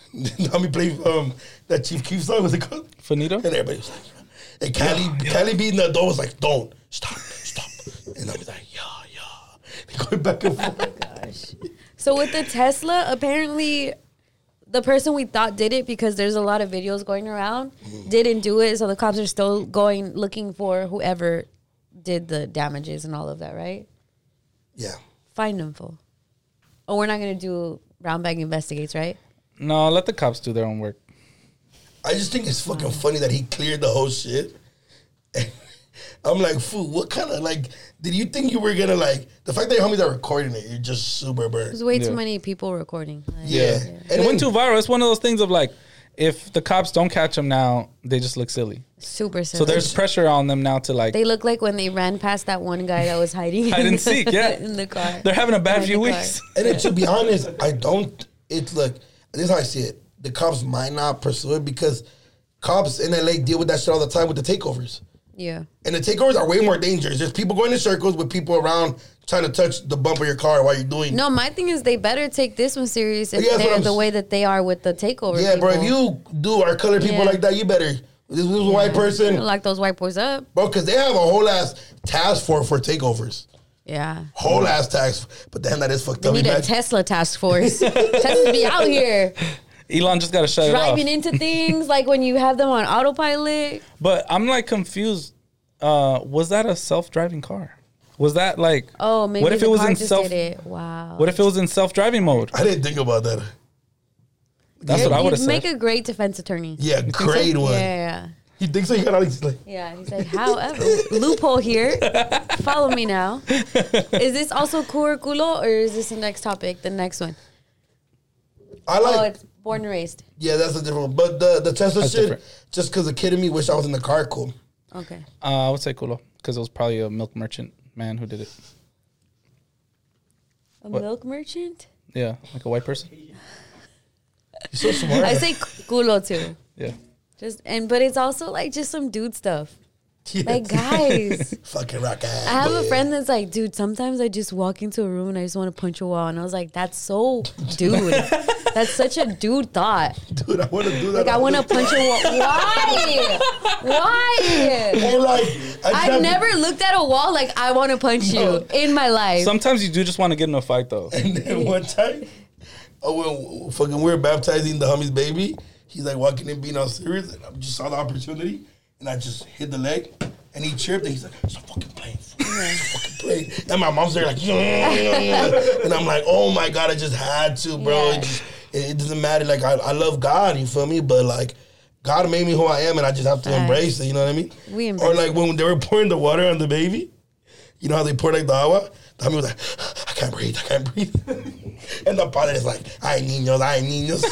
[LAUGHS] the homie played um that Chief Keef song was it called? Faneto? And everybody was like, and Cali, Cali beating the door was like, don't stop, stop, and I was like, yeah, yeah, They going back and forth. [LAUGHS] Gosh. So with the Tesla, apparently the person we thought did it because there's a lot of videos going around didn't do it. So the cops are still going looking for whoever did the damages and all of that, right? Yeah. Find them full. Oh, we're not gonna do brown bag investigates, right? No, let the cops do their own work. I just think it's fucking funny that he cleared the whole shit. [LAUGHS] I'm like, fool, what kind of like did you think you were gonna like the fact that your homies are recording it, you're just super burnt. There's way Yeah. too many people recording. Like, Yeah. it went too viral. It's one of those things of like, if the cops don't catch them now, they just look silly. Super silly. So there's pressure on them now to like. they look like when they ran past that one guy that was hiding Hide and seek, yeah. [LAUGHS] in the car. They're having a bad Behind few the car. weeks. And then to be honest, I don't it's look, this is how I see it. The cops might not pursue it because cops in LA deal with that shit all the time with the takeovers. Yeah. And the takeovers are way more dangerous. There's people going in circles with people around trying to touch the bump of your car while you're doing No, my thing is they better take this one serious if Yeah, they're the way that they are with the takeover. Yeah, bro. If you do our color people Yeah. like that, you better. This a white person, lock those white boys up. bro, because they have a whole ass task force for takeovers. Yeah. Whole ass task. But damn, that is fucked They up. need a Tesla task force. [LAUGHS] Tesla be out here Elon just got to shut it off. driving into things like when you have them on autopilot. But I'm like confused. Uh, was that a self-driving car? Was that like? Oh, maybe What if the it was car in self? it. Wow. What if it was in self-driving mode? I didn't think about that. That's what I You'd would have make a great defense attorney. Yeah, great Yeah, one. yeah, He thinks so. He got all these like. yeah. He's like, however, loophole here. Follow me now. Is this also cool or or is this the next topic? The next one? I Oh, like. it's born and raised. yeah, that's a different one. But the the Tesla That's shit, different. just because the kid in me wish I was in the car. Cool. Okay. Uh, I would say culo because it was probably a milk merchant man who did it. A What? milk merchant? Yeah, like a white person. You're so smart. I say culo too. Yeah. Just and but it's also like just some dude stuff. Yeah. Like guys. [LAUGHS] Fucking rock ass. I have a friend that's like, dude, sometimes I just walk into a room and I just want to punch a wall. And I was like, that's so [LAUGHS] dude. that's such a dude thought. Dude, I want to do that. Like I want to punch a wall. Why? Why? [LAUGHS] Or like, I just I've have- never looked at a wall like I want to punch you in my life. Sometimes you do just want to get in a fight though. And then one time, oh, when fucking we're baptizing the homies baby, he's like walking in be all serious, and I just saw the opportunity, and I just hit the leg, and he chirped, and he's like, "Stop fucking playing. Stop fucking playing." And my mom's there like, and I'm like, "Oh my god, I just had to, bro. Yeah. It just it, it doesn't matter. Like I, I love God, you feel me? But like." God made me who I am, and I just have to Facts. embrace it. You know what I mean? We embrace or like when they were pouring the water on the baby, you know how they pour like the agua? Homie was like, I can't breathe, I can't breathe. [LAUGHS] and the father is like, I ay niños, ay niños.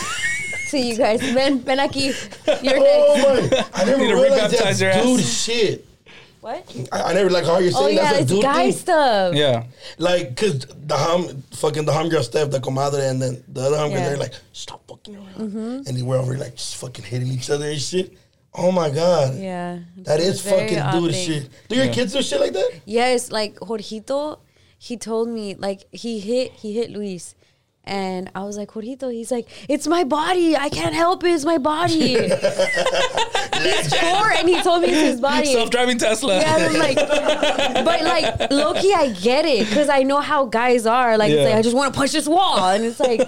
See you guys. Ven, ven aquí. You're oh next. my, [LAUGHS] I never Need to realized rebaptize that's your ass. dude shit. What? I, I never like how you're Oh saying yeah, that's a it's dude guy thing. stuff. Yeah. Like, cause the hum, fucking the hum girl Steph, the comadre, and then the other hum girl, Yeah. they're like, stop fucking around. Mm-hmm. And they were over here, like just fucking hitting each other and shit. Oh my god. Yeah. That is It's a very fucking odd dude thing. shit. Do your kids do shit like that? Yes, like Jorgito, he told me like he hit he hit Luis, And I was like, Jorgito, he's like, it's my body. I can't help it. It's my body. [LAUGHS] he's poor and he told me it's his body. Self-driving Tesla. Yeah, and I'm like, but like, Loki, I get it because I know how guys are. Like, it's Yeah. like, I just want to punch this wall. And it's like,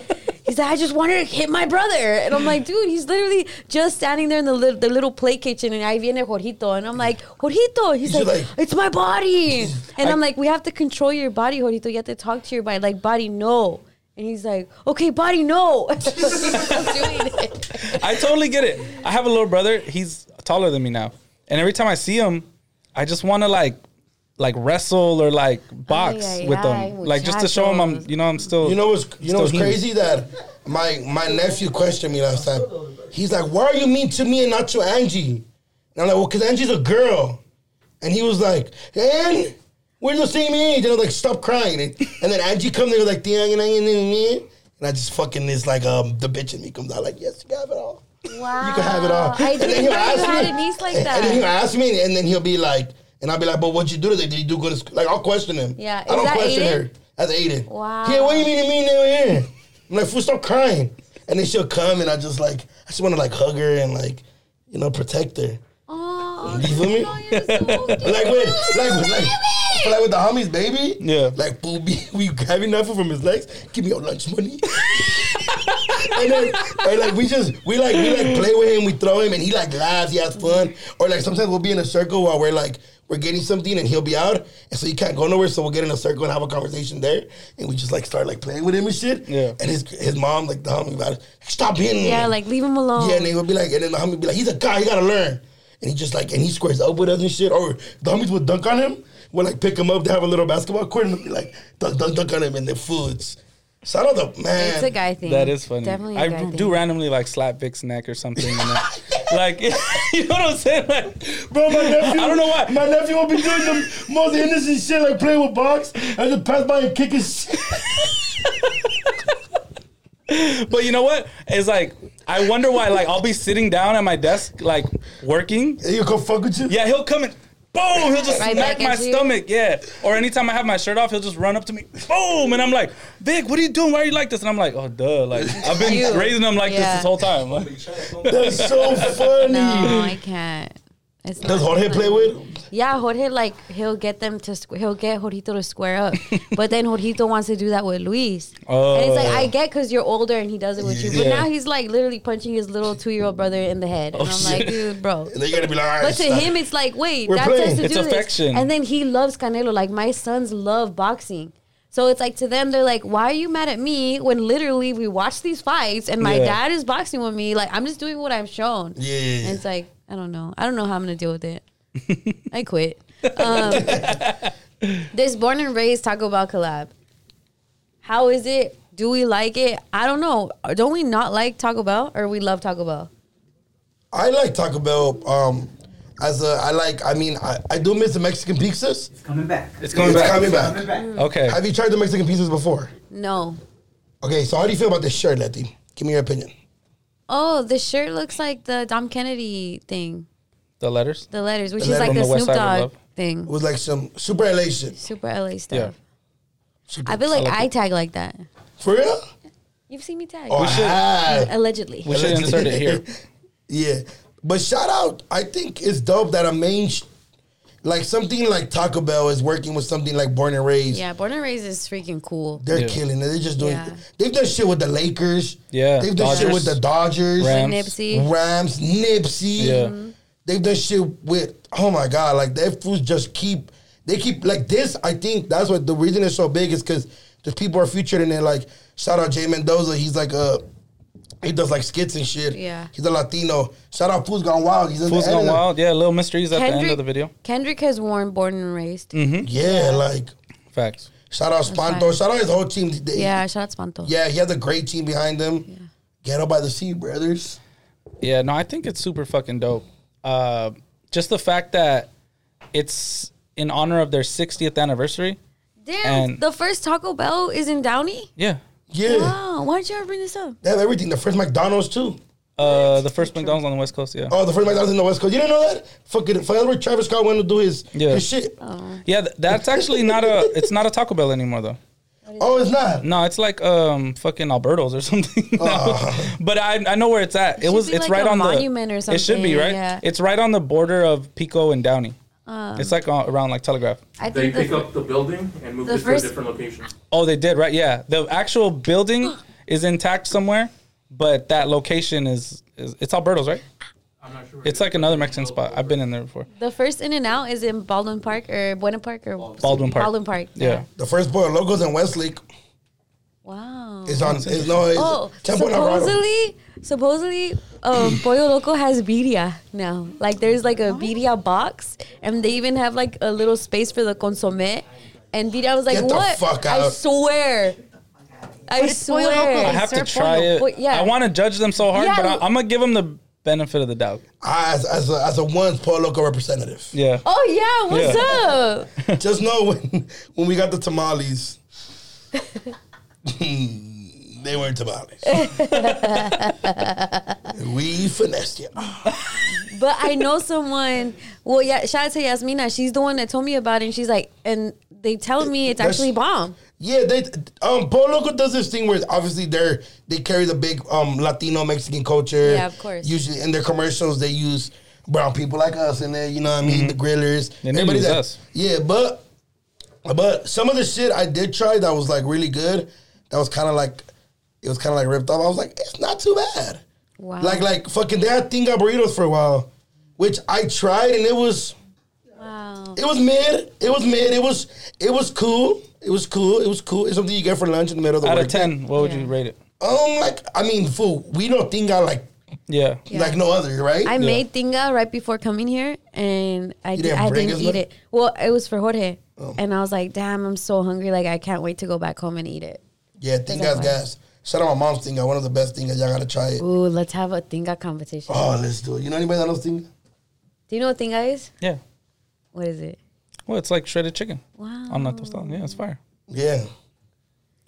he's like, I just wanted to hit my brother. And I'm like, dude, he's literally just standing there in the, little the little play kitchen. And I viene Jorgito. And I'm like, Jorgito. He's He's like, like- it's my body. [LAUGHS] And I'm like, we have to control your body, Jorgito. You have to talk to your body. Like, body, no. And he's like, okay, body, no. [LAUGHS] He's not doing it. I totally get it. I have a little brother. He's taller than me now, and every time I see him, I just want to like, like wrestle or like box Ay, ay, with ay, him, like just to show him I'm, you know, I'm still. You know what's you know what's human. crazy that my my nephew questioned me last time. He's like, "Why are you mean to me and not to Angie?" And I'm like, "Well, cause Angie's a girl." And he was like, "And we're the same age." And I was like, "Stop crying." And, and then Angie comes there like, "Dang, and and I just fucking is like um the bitch in me comes out like, "Yes, you have it all. Wow. You can have it all." I and then he'll ask had me, a niece like and, that. and then he'll ask me, and then he'll be like, and I'll be like, "But what'd you do today? Did you do good?" at school?" Like I'll question him. Yeah, I don't question Aiden? her. That's Aiden. Wow. Yeah, what do you mean to me now here? I'm like, fool, stop crying. And then she'll come and I just like, I just want to like hug her and like, you know, protect her. Oh, You feel me? no, you're so. Like with, like, with- like, like with the homies, baby. Yeah. Like, fool, be, we grabbing nothing from his legs. Give me your lunch money. [LAUGHS] and then, and like, we just, we like, we like play with him, we throw him, and he like laughs, he has fun. Or like, sometimes we'll be in a circle while we're like, we're getting something and he'll be out, and so he can't go nowhere. So we'll get in a circle and have a conversation there, and we just like start like playing with him and shit. Yeah. And his his mom like the homie about it, stop hitting him. Yeah, like leave him alone. Yeah, and they would be like, and then the homie would be like, he's a guy, he gotta learn. And he just like, and he squares up with us and shit. Or the homies would dunk on him. We'll like pick him up to have a little basketball court and they'll be like, dunk, dunk, dunk on him and the foods. Shout out the man. it's a guy thing. That is funny. Definitely a I guy I do thing. randomly like slap Vic's neck or something. And [LAUGHS] then, like, [LAUGHS] you know what I'm saying? Like, Bro, my nephew. [LAUGHS] I don't know why. My nephew will be doing the most innocent shit, like playing with box. I just pass by and kick his shit. [LAUGHS] But you know what? It's like I wonder why. Like I'll be sitting down at my desk, like working. And he'll come fuck with you. Yeah, he'll come and boom, he'll just Right smack back my into you? stomach. Yeah. Or anytime I have my shirt off, he'll just run up to me, boom, and I'm like, Vic, what are you doing? Why are you like this? And I'm like, oh duh. Like [LAUGHS] I've been You. raising him like this Yeah. this whole time. Like, That's so [LAUGHS] funny. No, I can't. It's Does not Jorge fun. play with? Yeah, Jorge like he'll get them to squ- he'll get Jorgito to square up, [LAUGHS] but then Jorgito wants to do that with Luis, and it's like Oh. I get because you're older and he does it with you, but now he's like literally punching his little two year old brother in the head, and Oh, I'm like, dude, bro. And then you're gonna be like, all right. But to stop. him, it's like, wait, We're that's playing. us to It's do affection. this. And then he loves Canelo. Like my sons love boxing. So it's like to them, they're like, why are you mad at me when literally we watch these fights and my Yeah. dad is boxing with me? Like I'm just doing what I'm shown. Yeah, yeah, yeah. And it's like, I don't know. I don't know how I'm gonna deal with it. I quit. Um, this born and raised Taco Bell collab. How is it? Do we like it? I don't know. Don't we not like Taco Bell or we love Taco Bell? I like Taco Bell. Um, as a, I like. I mean, I, I do miss the Mexican pizzas. It's coming back. it's coming It's back. coming back. Coming back. Okay. Have you tried the Mexican pizzas before? No. Okay, so how do you feel about this shirt, Letty? Give me your opinion. Oh, the shirt looks like the Dom Kennedy thing. The letters. The letters, which The is like letter the from the West Snoop Side of Dogg Love. thing. It was like some super LA shit. Super LA stuff. Yeah. Super- I feel like I like I tag like that. For real? You've seen me tag. Oh, I had. Allegedly. We should insert it here. [LAUGHS] Yeah, but shout out. I think it's dope that a main, sh- like something like Taco Bell is working with something like Born and Raised. yeah, Born and Raised is freaking cool. They're Yeah. killing it. They're just doing. Yeah. They've done shit with the Lakers. Yeah, They've done shit Dodgers. with the Dodgers, Rams. Nipsey. Rams, Nipsey. Yeah. Mm-hmm. They've done shit with. Oh my god! Like their foods just keep. They keep like this. I think that's what the reason it's so big is because the people are featured in it. Like shout out Jay Mendoza. He's like a. He does like skits and shit. Yeah. He's a Latino. Shout out Food's Gone Wild. He's in Fools Gone Wild. Yeah, little mysteries at the end of the video. Kendrick has worn Born and Raised. Mm-hmm. Yeah, like Facts. shout out Spanto. fire. Shout out his whole team. They- Yeah, shout out Spanto. Yeah, he has a great team behind him. Yeah. Ghetto by the Sea Brothers. Yeah, no, I think it's super fucking dope. Uh, just the fact that it's in honor of their 60th anniversary. Damn, And- the first Taco Bell is in Downey? Yeah. Yeah. Wow, why did you ever bring this up? They have everything. The first McDonald's too. Uh, the first McDonald's on the West Coast. Yeah. Oh, the first McDonald's in the West Coast. You didn't know that? Fucking, fuck, that's where Travis Scott went to do his, Yeah. his shit. Oh. Yeah, th- that's actually not a. It's not a Taco Bell anymore though. Oh, it's not. No, it's like um fucking Alberto's or [LAUGHS] something. No. But I I know where it's at. It, should was it's like right a on monument the. or It should be right. yeah. It's right on the border of Pico and Downey. Um, it's like uh, around like Telegraph. I They think the pick up the building and move it first- to a different location. Oh, they did right. Yeah, the actual building [GASPS] is intact somewhere, but that location is, is it's Alberto's right. I'm not sure. It's like another Mexican spot. I've been in there before. the first In and Out is in Baldwin Park or Buena Park or Baldwin Park. Baldwin Park. Yeah. The first boy logos in Westlake Wow. It's on. Is no. It's Oh, Temple Navarro. supposedly, supposedly, um, [CLEARS THROAT] Pollo Loco has birria now. Like, there's like a birria box, and they even have like a little space for the consomme. And birria was like, Get the "What? fuck I swear, I it's Pollo Loco. swear." I have to try it. Well, yeah. I want to judge them so hard, Yeah. but I, I'm gonna give them the benefit of the doubt. I, as as a, as a once Pollo Loco representative, Yeah. Oh yeah, what's Yeah. up? [LAUGHS] just know when when we got the tamales, [LAUGHS] they weren't tamales. [LAUGHS] we finessed you. But I know someone. Well, yeah, shout out to Yasmina. She's the one that told me about it. And she's like, and they tell me it's That's- actually bomb. Yeah, they um Pollo does this thing where obviously they're they carry the big um Latino Mexican culture. Yeah, of course. Usually in their commercials they use brown people like us in there, you know what I mean? The grillers. And everybody use that- us. Yeah, but but some of the shit I did try that was like really good, that was kinda like it was kinda like ripped off. I was like, it's not too bad. Wow. Like like fucking they had tinga burritos for a while, which I tried and it was Wow. it was mid. It was mid. It was it was cool. It was cool. It was cool. It's something you get for lunch in the middle of the week. Out of workday. ten, what would Yeah. you rate it? Um, like I mean, fool. We know tinga like Yeah. Yeah. like no other, right? I made tinga right before coming here, and I, You did, didn't I bring didn't us eat none? it. Well, it was for Jorge, Oh. and I was like, "Damn, I'm so hungry! Like, I can't wait to go back home and eat it." yeah, tinga's why. gas. Shout out my mom's tinga. One of the best tingas. Y'all gotta try it. Ooh, let's have a tinga competition. Oh, let's do it. You know anybody that knows tinga? Do you know what tinga is? Yeah. What is it? Well, it's like shredded chicken. Wow. I'm not tostada. Yeah, it's fire. Yeah.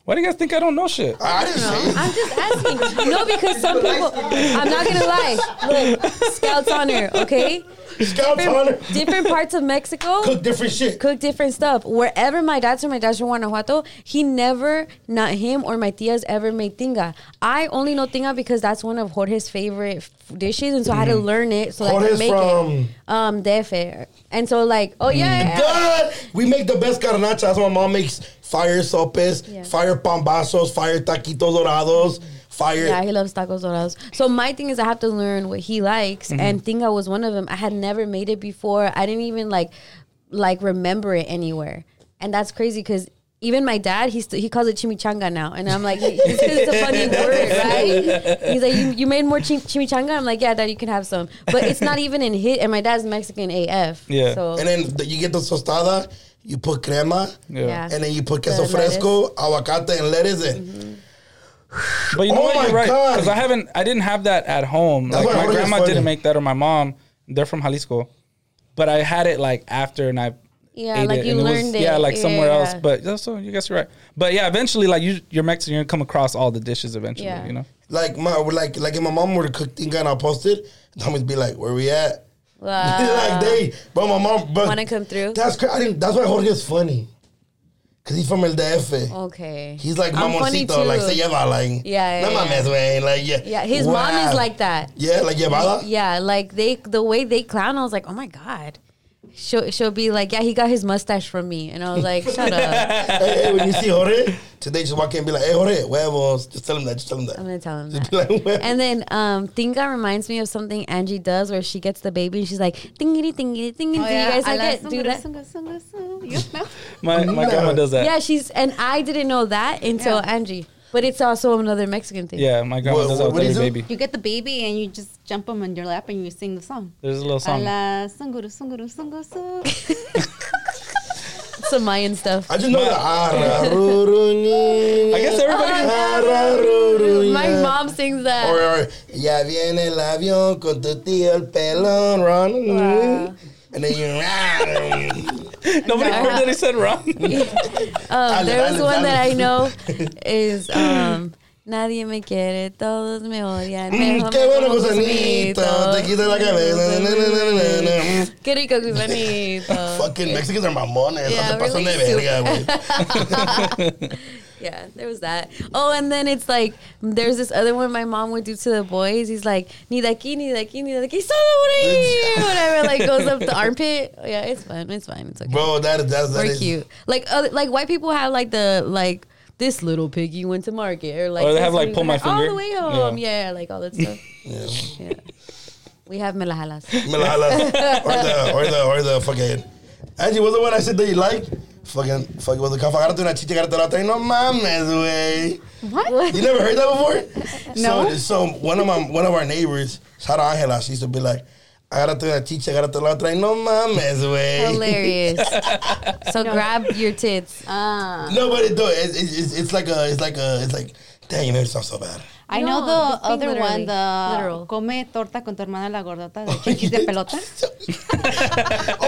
Why do you guys think I don't know shit? I didn't say it. I'm just asking. no, because some [LAUGHS] people. I'm not gonna lie. Look, Scouts honor, okay? [LAUGHS] Scouts honor. Different parts of Mexico. Cook different shit. cook different stuff. Wherever my dad's from, my dad's from Guanajuato, he never, not him or my tias, ever made tinga. I only know tinga because that's one of Jorge's favorite f- dishes, and so I had to mm-hmm. learn it so that I Jorge's could make from- it. Um, DF. And so like, oh yeah, mm-hmm. Duh! We make the best garnachas. My mom makes fire sopes, Yeah. fire pambazos, fire taquitos dorados, mm-hmm. Fire. Yeah, he loves tacos dorados. So my thing is, I have to learn what he likes, mm-hmm. and tinga was one of them. I had never made it before. I didn't even like, like remember it anywhere, and that's crazy because even my dad, he st- he calls it chimichanga now, and I'm like, it's 'cause it's a funny [LAUGHS] word, right? He's like, you, you made more chim- chimichanga. I'm like, yeah, dad, you can have some, but it's not even in hit. And my dad's Mexican AF. Yeah. So And then the, you get the tostada, you put crema, Yeah. yeah. and then you put queso The lettuce. fresco, aguacate, and lettuce in. But you know Oh what? my You're right. Because I haven't, I didn't have that at home. That's like my grandma didn't make that, or my mom. They're from Jalisco, but I had it like after, and I Yeah, ate like it, you and was- learned it. Yeah, like somewhere Yeah. else. But yeah, so you guess you're right. But yeah, eventually, like you, you're Mexican, you're gonna come across all the dishes eventually. Yeah. You know. Like my like like if my mom were to cook tinga and I post it, the homies be like, "Where we at?" [LAUGHS] Wow. like they, but my mom, but Wanna come through? That's cra- I didn't. That's why Jorge's funny, cause he's from El DF. okay. He's like mamoncito, like se lleva, like Yeah, yeah, no yeah. mames, güey, like yeah, Yeah, his mom is like that. yeah, like llevada. Yeah, like they the way they clown, I was like, oh my god. She'll she'll be like, yeah, he got his mustache from me, and I was like, [LAUGHS] shut up. hey, hey, when you see Jorge, today just walk in and be like, hey, Jorge, huevos. Just tell him that. Just tell him that. I'm gonna tell him Just that. be like, "Huevos." And then um, Tinga reminds me of something Angie does where she gets the baby and she's like, tingity tingity tingity. Oh, Do you guys I like it? Do that? You know? My my grandma does that. Yeah, she's and I didn't know that until Yeah. Angie. But it's also another Mexican thing. Yeah, my grandma What- does that what with do you every do? baby. You get the baby and you just jump them on your lap and you sing the song. There's a little song. Ala sunguru sunguru sungu sungu. Some Mayan stuff. I just know the araruruni. [LAUGHS] I guess everybody. Araruruni. My mom sings that. Or, or ya viene el avión con tu tío el pelón, run. Wow. And then you. [LAUGHS] Nobody heard that he said wrong. [LAUGHS] Um, [LAUGHS] there was one that I know is um, Nadie me quiere, todos me odian. Mm, qué bueno, gusanito. Te quita la cabeza. Qué rico gusanito. [LAUGHS] Fucking Mexicans are mamones. Yeah, se pasan de verga, güey. [LAUGHS] Yeah, there was that. Oh, and then it's like there's this other one my mom would do to the boys. He's like, ni de aquí, ni de aquí, ni de aquí, solo. [LAUGHS] Whatever, like goes up the armpit. Yeah, it's fine. It's fine. It's okay. Bro, that is that's that We're is- cute. Like other, like white people have like the like this little piggy went to market or like Or they have, like, pull my had all the way home. Yeah, like all that stuff. [LAUGHS] yeah. We have melajalas. Me la jalas. [LAUGHS] or the or the or the fucking Angie, what's the one I said that you like? Fucking fucking was the cuff. Agárrate una chicha, agárrate la otra. y No mames, güey. What? You never heard that before? [LAUGHS] No. So, so one of my one of our neighbors, shout out Angela, she used to be like, agárrate una chicha, agárrate la otra. y No mames, güey. Hilarious. so grab your tits. Ah. No, but it, though, it, it, it's, it's like a, it's like a, it's like, damn, you made it sound so bad. I No, know the other literally- one, the literal. come torta con tu hermana la gordota de chiquis de [LAUGHS] pelota.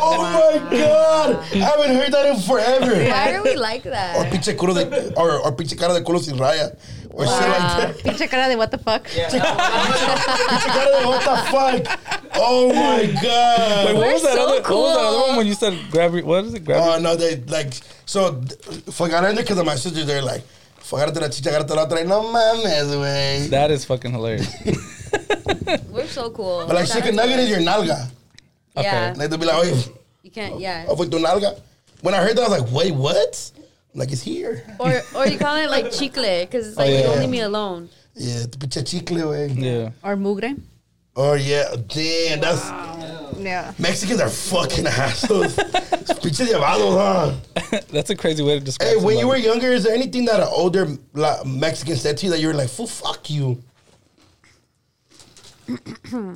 oh my god, I haven't heard that in forever. Why are we like Or that? pinche culo de, or, or pinche cara de culo sin raya, or shit like that. Pinche cara de what the fuck. Pinche cara de what the fuck? Oh my god. Wait, god. what We're was that so other? What was that other one when you said grab your? What is it? Grab Oh your, no, they like so. Fuck, I because of my sisters. They're like, "Fuck, la chicha, agárrate la otra." No mames, güey. That is fucking hilarious. [LAUGHS] We're so cool. But like chicken nugget is your nalga. Yeah. Like they'll be like, "Oye, You can't, yeah. oh, fue tu nalga." When I heard that, I was like, "Wait, what?" I'm like, it's here. Or or you call it like chicle because it's like Oh, you don't leave me alone. Yeah, tu pinche chicle, güey. yeah. Or mugre. Oh yeah, damn, that's Yeah. Mexicans are fucking assholes. [LAUGHS] Pinches llevados, huh? [LAUGHS] That's a crazy way to describe. Hey, when you were younger, is there anything that an older like, Mexican said to you that you were like, "Fool, fuck you"?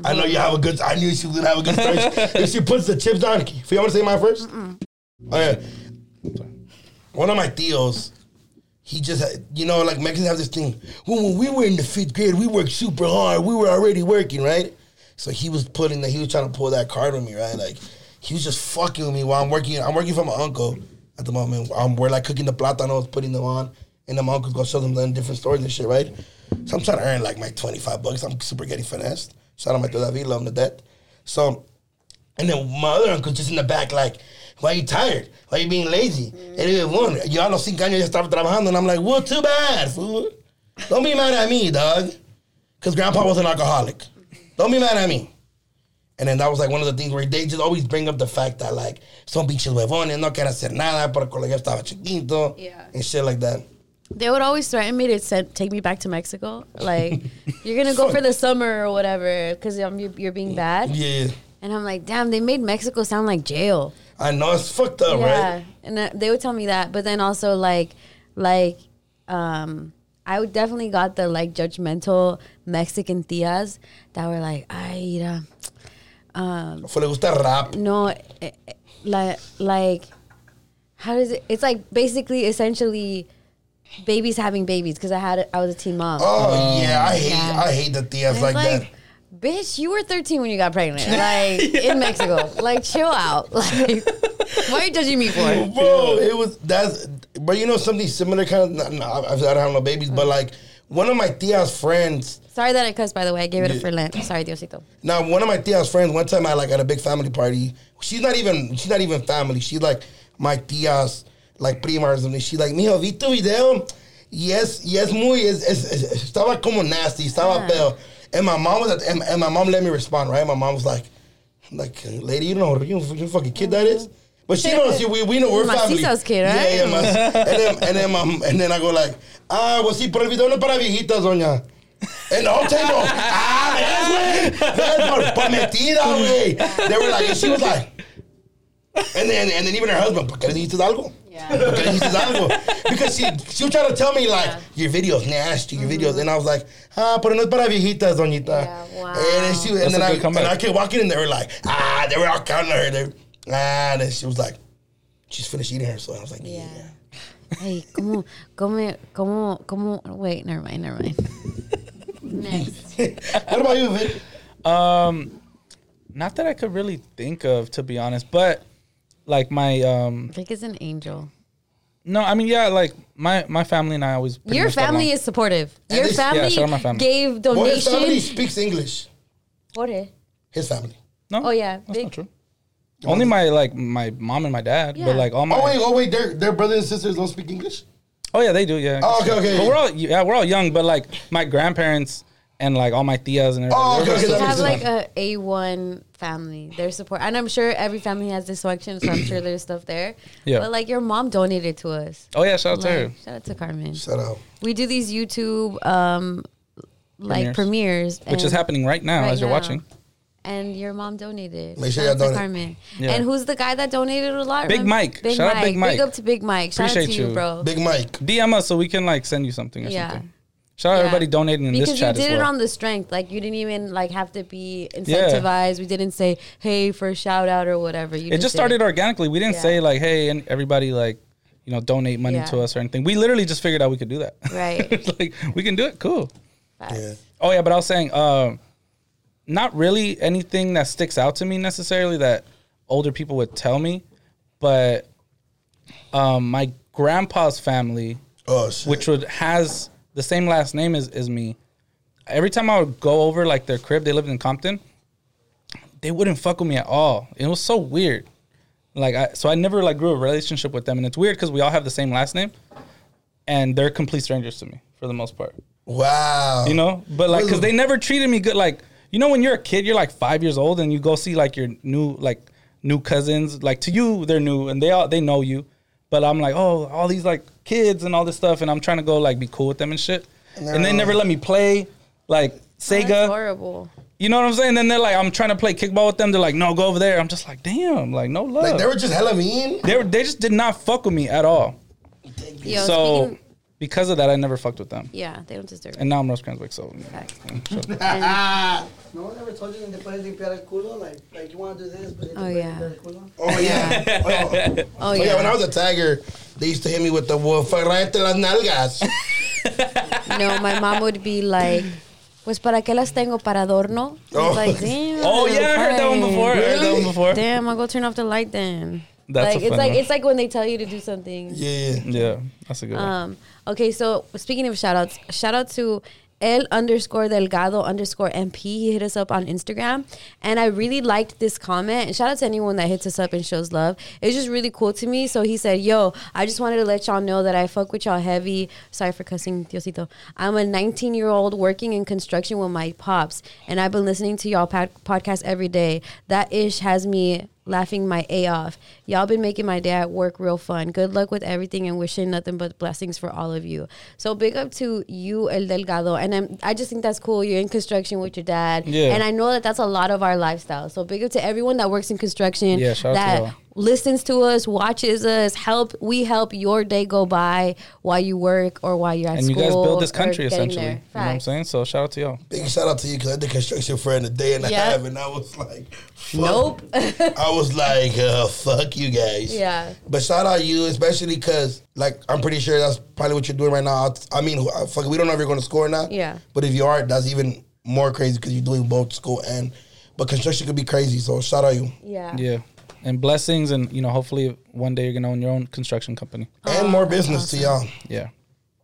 I know you have a good. I knew she would have a good story. [LAUGHS] if she puts the chips down, if you want to say mine first. Okay. One of my tios, he just, you know, like Mexicans have this thing. When, when we were in the fifth grade, we worked super hard. We were already working, right? So he was putting that. He was trying to pull that card on me, right? Like he was just fucking with me while I'm working. I'm working for my uncle at the moment. We're like cooking the platanos, putting them on, and then my uncle's gonna show them in different stores and shit, right? So I'm trying to earn like my 25 bucks. I'm super getting finessed. Shout out my David, love him to death. So and then my other uncle just in the back, like, why you tired? Why you being lazy? Mm. And he was one, yo a los cinco años ya estaba trabajando. And I'm like, well, too bad, fool. Don't be mad at me, dog. Because grandpa was an alcoholic. Don't be mad at me. And then that was like one of the things where they just always bring up the fact that, like, son pinches huevones, no quieren hacer nada porque cuando yo estaba chiquito. Yeah. And shit like that. They would always threaten me to send, take me back to Mexico. Like, [LAUGHS] you're gonna go for the summer or whatever because um, you're, you're being bad. Yeah. And I'm like, damn, they made Mexico sound like jail. I know it's fucked up, yeah, right? and uh, they would tell me that, but then also like, like, um, I would definitely got the like judgmental Mexican tias that were like, ay, mira, um, Fue le gusta rap. no, eh, eh, like, like, how does it? It's like basically, essentially, babies having babies because I had, I was a teen mom. Oh, yeah, I hate Yeah. I hate the tias And like, that. Bitch, you were 13 when you got pregnant. [LAUGHS] Like in Mexico. Like chill out. [LAUGHS] Like why are you judging me for? Bro, it was that's but you know something similar kind of. Nah, I, I don't have no babies, but like one of my tia's friends. Sorry that I cussed by the way. I gave it Yeah. a for Lent. Sorry, Diosito. Now, one of my tia's friends. One time, I like at a big family party. She's not even. She's not even family. She's like my tia's like prima or something. She's like, mijo, vi tu video. Yes, yes, muy. Es, es, es, estaba como nasty. Estaba Yeah. feo. And my mom was. At, and, and my mom let me respond. Right. My mom was like, like, lady, you know, you, you fucking kid that is. But she knows. We, we know we're family. Macizo's kid, right? Yeah, yeah, mas, and then and then um, and then I go like, ah, well, sí, pero el video no es para viejitas, doña. And the whole table, ah, ves, güey, ves, por, metida, güey. They were like, and she was like, and then and then even her husband, ¿por qué le dijiste algo? Yeah. ¿Por qué le dijiste algo? Because she she was trying to tell me like, your video's nasty, your videos, and I was like, ah, pero no es para viejitas, doñita. Yeah, wow. And then she and That's then a I good comeback. and I kept walking and they were like, ah, they were all counting her. They, ah, and then she was like, she's finished eating her, so I was like, yeah. Yeah. Hey, como, como, como, como, wait, never mind, never mind. Next. [LAUGHS] what about you, Vic? Um, not that I could really think of, to be honest, but like my um, Vic is an angel. No, I mean, yeah, like my my family and I always. pretty Your much got family along. is supportive. And Your this- yeah, family, shout out my family. gave Well, his family donations. speaks English. Jorge. His family. No, Oh, yeah, that's big- not true. Only my like my mom and my dad, Yeah. but like all my. Oh wait, oh wait, their their brothers and sisters don't speak English. Oh yeah, they do. Yeah. Oh, okay, okay. But we're all yeah, we're all young, but like my grandparents and like all my tias and everybody. Oh, okay, everybody okay, still have like a A one family. Their support, and I'm sure every family has dysfunction, so I'm sure there's stuff there. Yeah. But like your mom donated to us. Oh yeah, shout out to her. Shout out to Carmen. Shut up. We do these YouTube um like premieres, Which is happening right now right as you're now. watching. And your mom donated. Make sure Shout y'all out to donate. Carmen. Yeah. And who's the guy that donated a lot? Big Remember? Mike. Shout out Big Mike. Big up to Big Mike. Shout out Appreciate to you, you. bro. Big Mike. DM us so we can like send you something or Yeah. something. Shout out Yeah. everybody donating in because this chat Because you did as well. it on the strength. Like you didn't even like have to be incentivized. We didn't say, "Hey, for a shout out" or whatever. You it just started organically. We didn't Yeah. say like, hey, and everybody like, you know, donate money Yeah. to us or anything. We literally just figured out we could do that. Right. [LAUGHS] like we can do it. Cool. Yeah. Oh yeah, but I was saying, um, not really anything that sticks out to me necessarily that older people would tell me, but um, my grandpa's family, Oh which would has the same last name as, as me. Every time I would go over like their crib, they lived in Compton. They wouldn't fuck with me at all. It was so weird. Like I, so I never like grew a relationship with them, and it's weird because we all have the same last name, and they're complete strangers to me for the most part wow. you know but like because they never treated me good like you know when you're a kid you're like five years old and you go see like your new like new cousins like to you they're new and they all they know you but i'm like oh all these like kids and all this stuff and i'm trying to go like be cool with them and shit. And and, they're they all- never let me play like That's sega horrible. you know what i'm saying? Then they're like i'm trying to play kickball with them. They're like no go over there. I'm just like damn like no love Like they were just hella mean. they, were, they just did not fuck with me at all. Yo, so speaking- because of that i never fucked with them yeah, they don't deserve it. and now i'm Rose Cranswick, so Facts. [LAUGHS] [LAUGHS] No one ever told you que te puedes limpiar el culo? Like, like you want to do this, but you te Oh, puedes yeah. limpiar el culo? Oh yeah. oh. oh Oh, yeah. [LAUGHS] yeah. When I was a tiger, they used to hit me with the "Well, rayate las nalgas." no, my mom would be like, "Pues para qué las tengo para adorno?" I was Oh. like, "Damn." oh yeah i heard that one before i heard that one before Damn, I'll go turn off the light then. That's like a it's fun like one. it's like when they tell you to do something. yeah. Yeah, that's a good one. Um, okay, so speaking of shout outs, shout out to El underscore Delgado underscore MP. He hit us up on Instagram. And I really liked this comment. And shout out to anyone that hits us up and shows love. It's just really cool to me. So he said, Yo, I just wanted to let y'all know that I fuck with y'all heavy. Sorry for cussing, Diosito. I'm a 19 year old working in construction with my pops. And I've been listening to y'all pod- podcast every day. That ish has me laughing my A off. Y'all been making my day at work real fun. Good luck with everything and wishing nothing but blessings for all of you. So big up to you, El Delgado. And I'm, I just think that's cool. You're in construction with your dad. Yeah. And I know that that's a lot of our lifestyle. So big up to everyone that works in construction Yeah, shout out to that. Listens to us, watches us, help. We help your day go by while you work or while you're at school. and you guys build this country getting essentially. You know what I'm saying? So shout out to y'all. Big shout out to you because I did construction for a day and a Yeah. half, and I was like, fuck. Nope. [LAUGHS] I was like, uh, fuck you guys. Yeah. But shout out to you, especially because, like, I'm pretty sure that's probably what you're doing right now. I mean, uh, fuck, we don't know if you're going to score or not. Yeah. But if you are, that's even more crazy because you're doing both school and. But construction could be crazy, so shout out to you. yeah. Yeah. And blessings and you know, hopefully one day you're gonna own your own construction company. And more business to y'all. Yeah.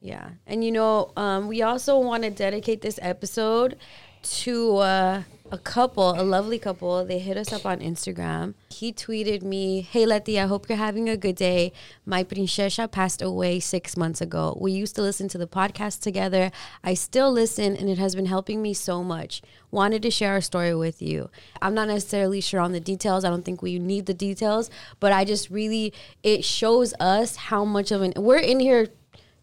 Yeah. And you know, um, we also want to dedicate this episode to uh, a couple, a lovely couple. They hit us up on Instagram. He tweeted me, Hey Letty, I hope you're having a good day. My princesa passed away six months ago. We used to listen to the podcast together. I still listen, and it has been helping me so much. Wanted to share our story with you. I'm not necessarily sure on the details. I don't think we need the details, but I just really, it shows us how much of an, we're in here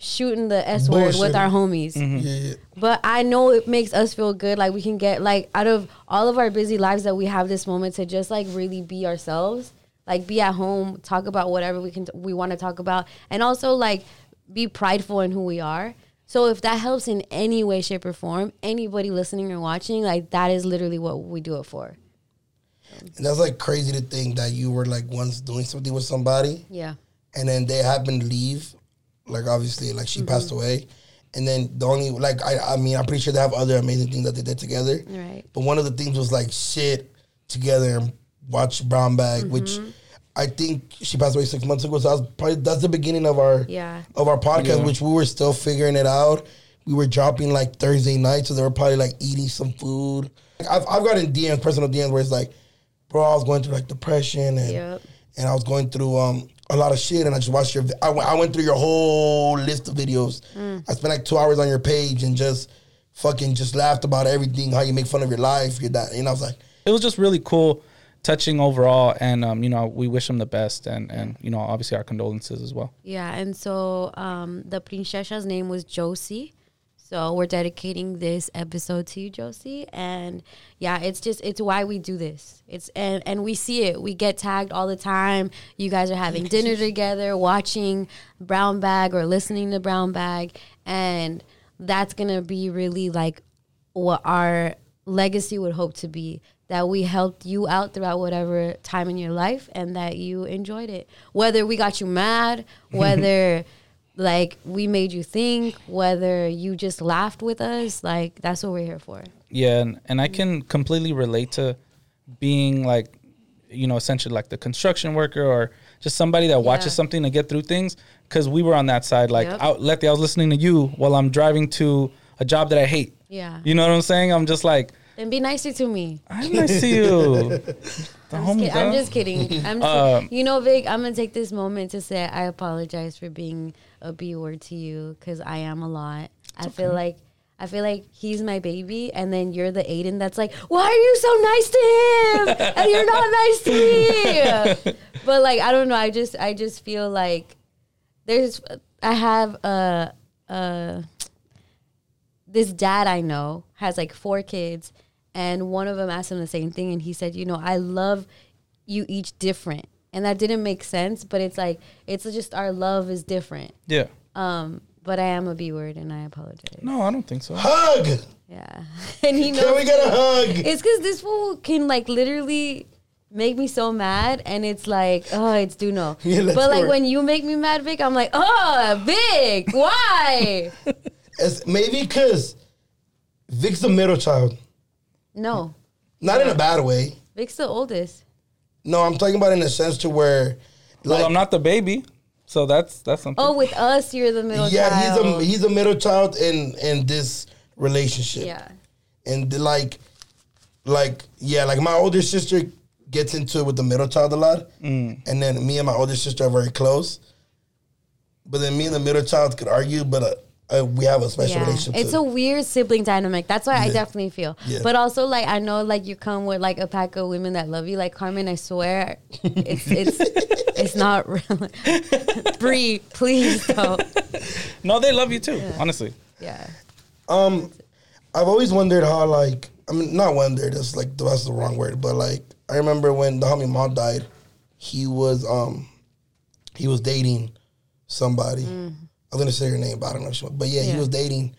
shooting the S word with our homies. Mm-hmm. Yeah. But I know it makes us feel good. Like we can get like out of all of our busy lives that we have this moment to just like really be ourselves. Like be at home, talk about whatever we can we want to talk about, and also like be prideful in who we are. So if that helps in any way, shape, or form, anybody listening or watching, like that is literally what we do it for. And that's like crazy to think that you were like once doing something with somebody Yeah. and then they happen to leave. Like obviously, like she passed away. And then the only like I I mean I'm pretty sure they have other amazing things that they did together. Right. But one of the things was like shit together and watch Brown Bag, which I think she passed away six months ago. So that was probably that's the beginning of our Yeah. of our podcast, Yeah. which we were still figuring it out. We were dropping like Thursday night, so they were probably like eating some food. I've I've gotten DMs, personal DMs, where it's like, bro, I was going through like depression and Yep. and I was going through um a lot of shit, and I just watched your. I went, I went through your whole list of videos. Mm. I spent like two hours on your page and just fucking just laughed about everything, how you make fun of your life, your that, and I was like, it was just really cool, touching overall, and um, you know, we wish him the best, and and you know, obviously our condolences as well. Yeah, and so um, the princessa's name was Josie. So we're dedicating this episode to you, Josie. And yeah, it's just it's why we do this. It's and and we see it. We get tagged all the time. You guys are having [LAUGHS] dinner together, watching Brown Bag or listening to Brown Bag, and that's gonna be really like what our legacy would hope to be that we helped you out throughout whatever time in your life and that you enjoyed it whether we got you mad [LAUGHS] whether like we made you think whether you just laughed with us like that's what we're here for Yeah, and, and I can completely relate to being like, you know, essentially like the construction worker or just somebody that watches Yeah. something to get through things. Because we were on that side. Like, Yep. out, Letty, I was listening to you while I'm driving to a job that I hate. yeah You know what I'm saying? I'm just like, and be nicer to me I'm nice to you. [LAUGHS] The I'm, just, I'm just kidding. I'm [LAUGHS] just, Um, you know, Vic. I'm gonna take this moment to say I apologize for being a B word to you because I am a lot. I feel like I feel like he's my baby, and then you're the Aiden that's like, why are you so nice to him and you're not nice to me? [LAUGHS] but like, I don't know. I just I just feel like there's I have a a this dad I know has like four kids, and one of them asked him the same thing, and he said, "You know, I love you each different," and that didn't make sense, but it's like it's just our love is different. Yeah. Um, but I am a B word, and I apologize. No, I don't think so. hug. Yeah, [LAUGHS] and he knows Can we get a hug? it's because this fool can like literally make me so mad, and it's like, oh, it's do no. [LAUGHS] Yeah, but like work. when you make me mad, Vic, I'm like, oh, Vic, why? [LAUGHS] It's maybe because Vic's the middle child, no, not in a bad way. Vic's the oldest. No, I'm talking about in a sense to where, like, well, I'm not the baby, so that's that's something. Oh, with us, you're the middle yeah, child. he's a he's a middle child in in this relationship. yeah. and the, like, like yeah, like my older sister gets into it with the middle child a lot, Mm. and then me and my older sister are very close. But then me and the middle child could argue, but uh, uh, we have a special Yeah. relationship. It's too. a weird sibling dynamic. That's why I definitely feel. Yeah. But also, like, I know, like, you come with like a pack of women that love you. Like Carmen, I swear, it's it's [LAUGHS] it's not real. [LAUGHS] Bree, please don't. no, they love you too. Honestly. Yeah. Um, I've always wondered how like I mean not wondered that's like that's the wrong word but like I remember when the homie mom died, he was um he was dating somebody. I was gonna say her name, but I don't know. if she- But yeah, he was dating,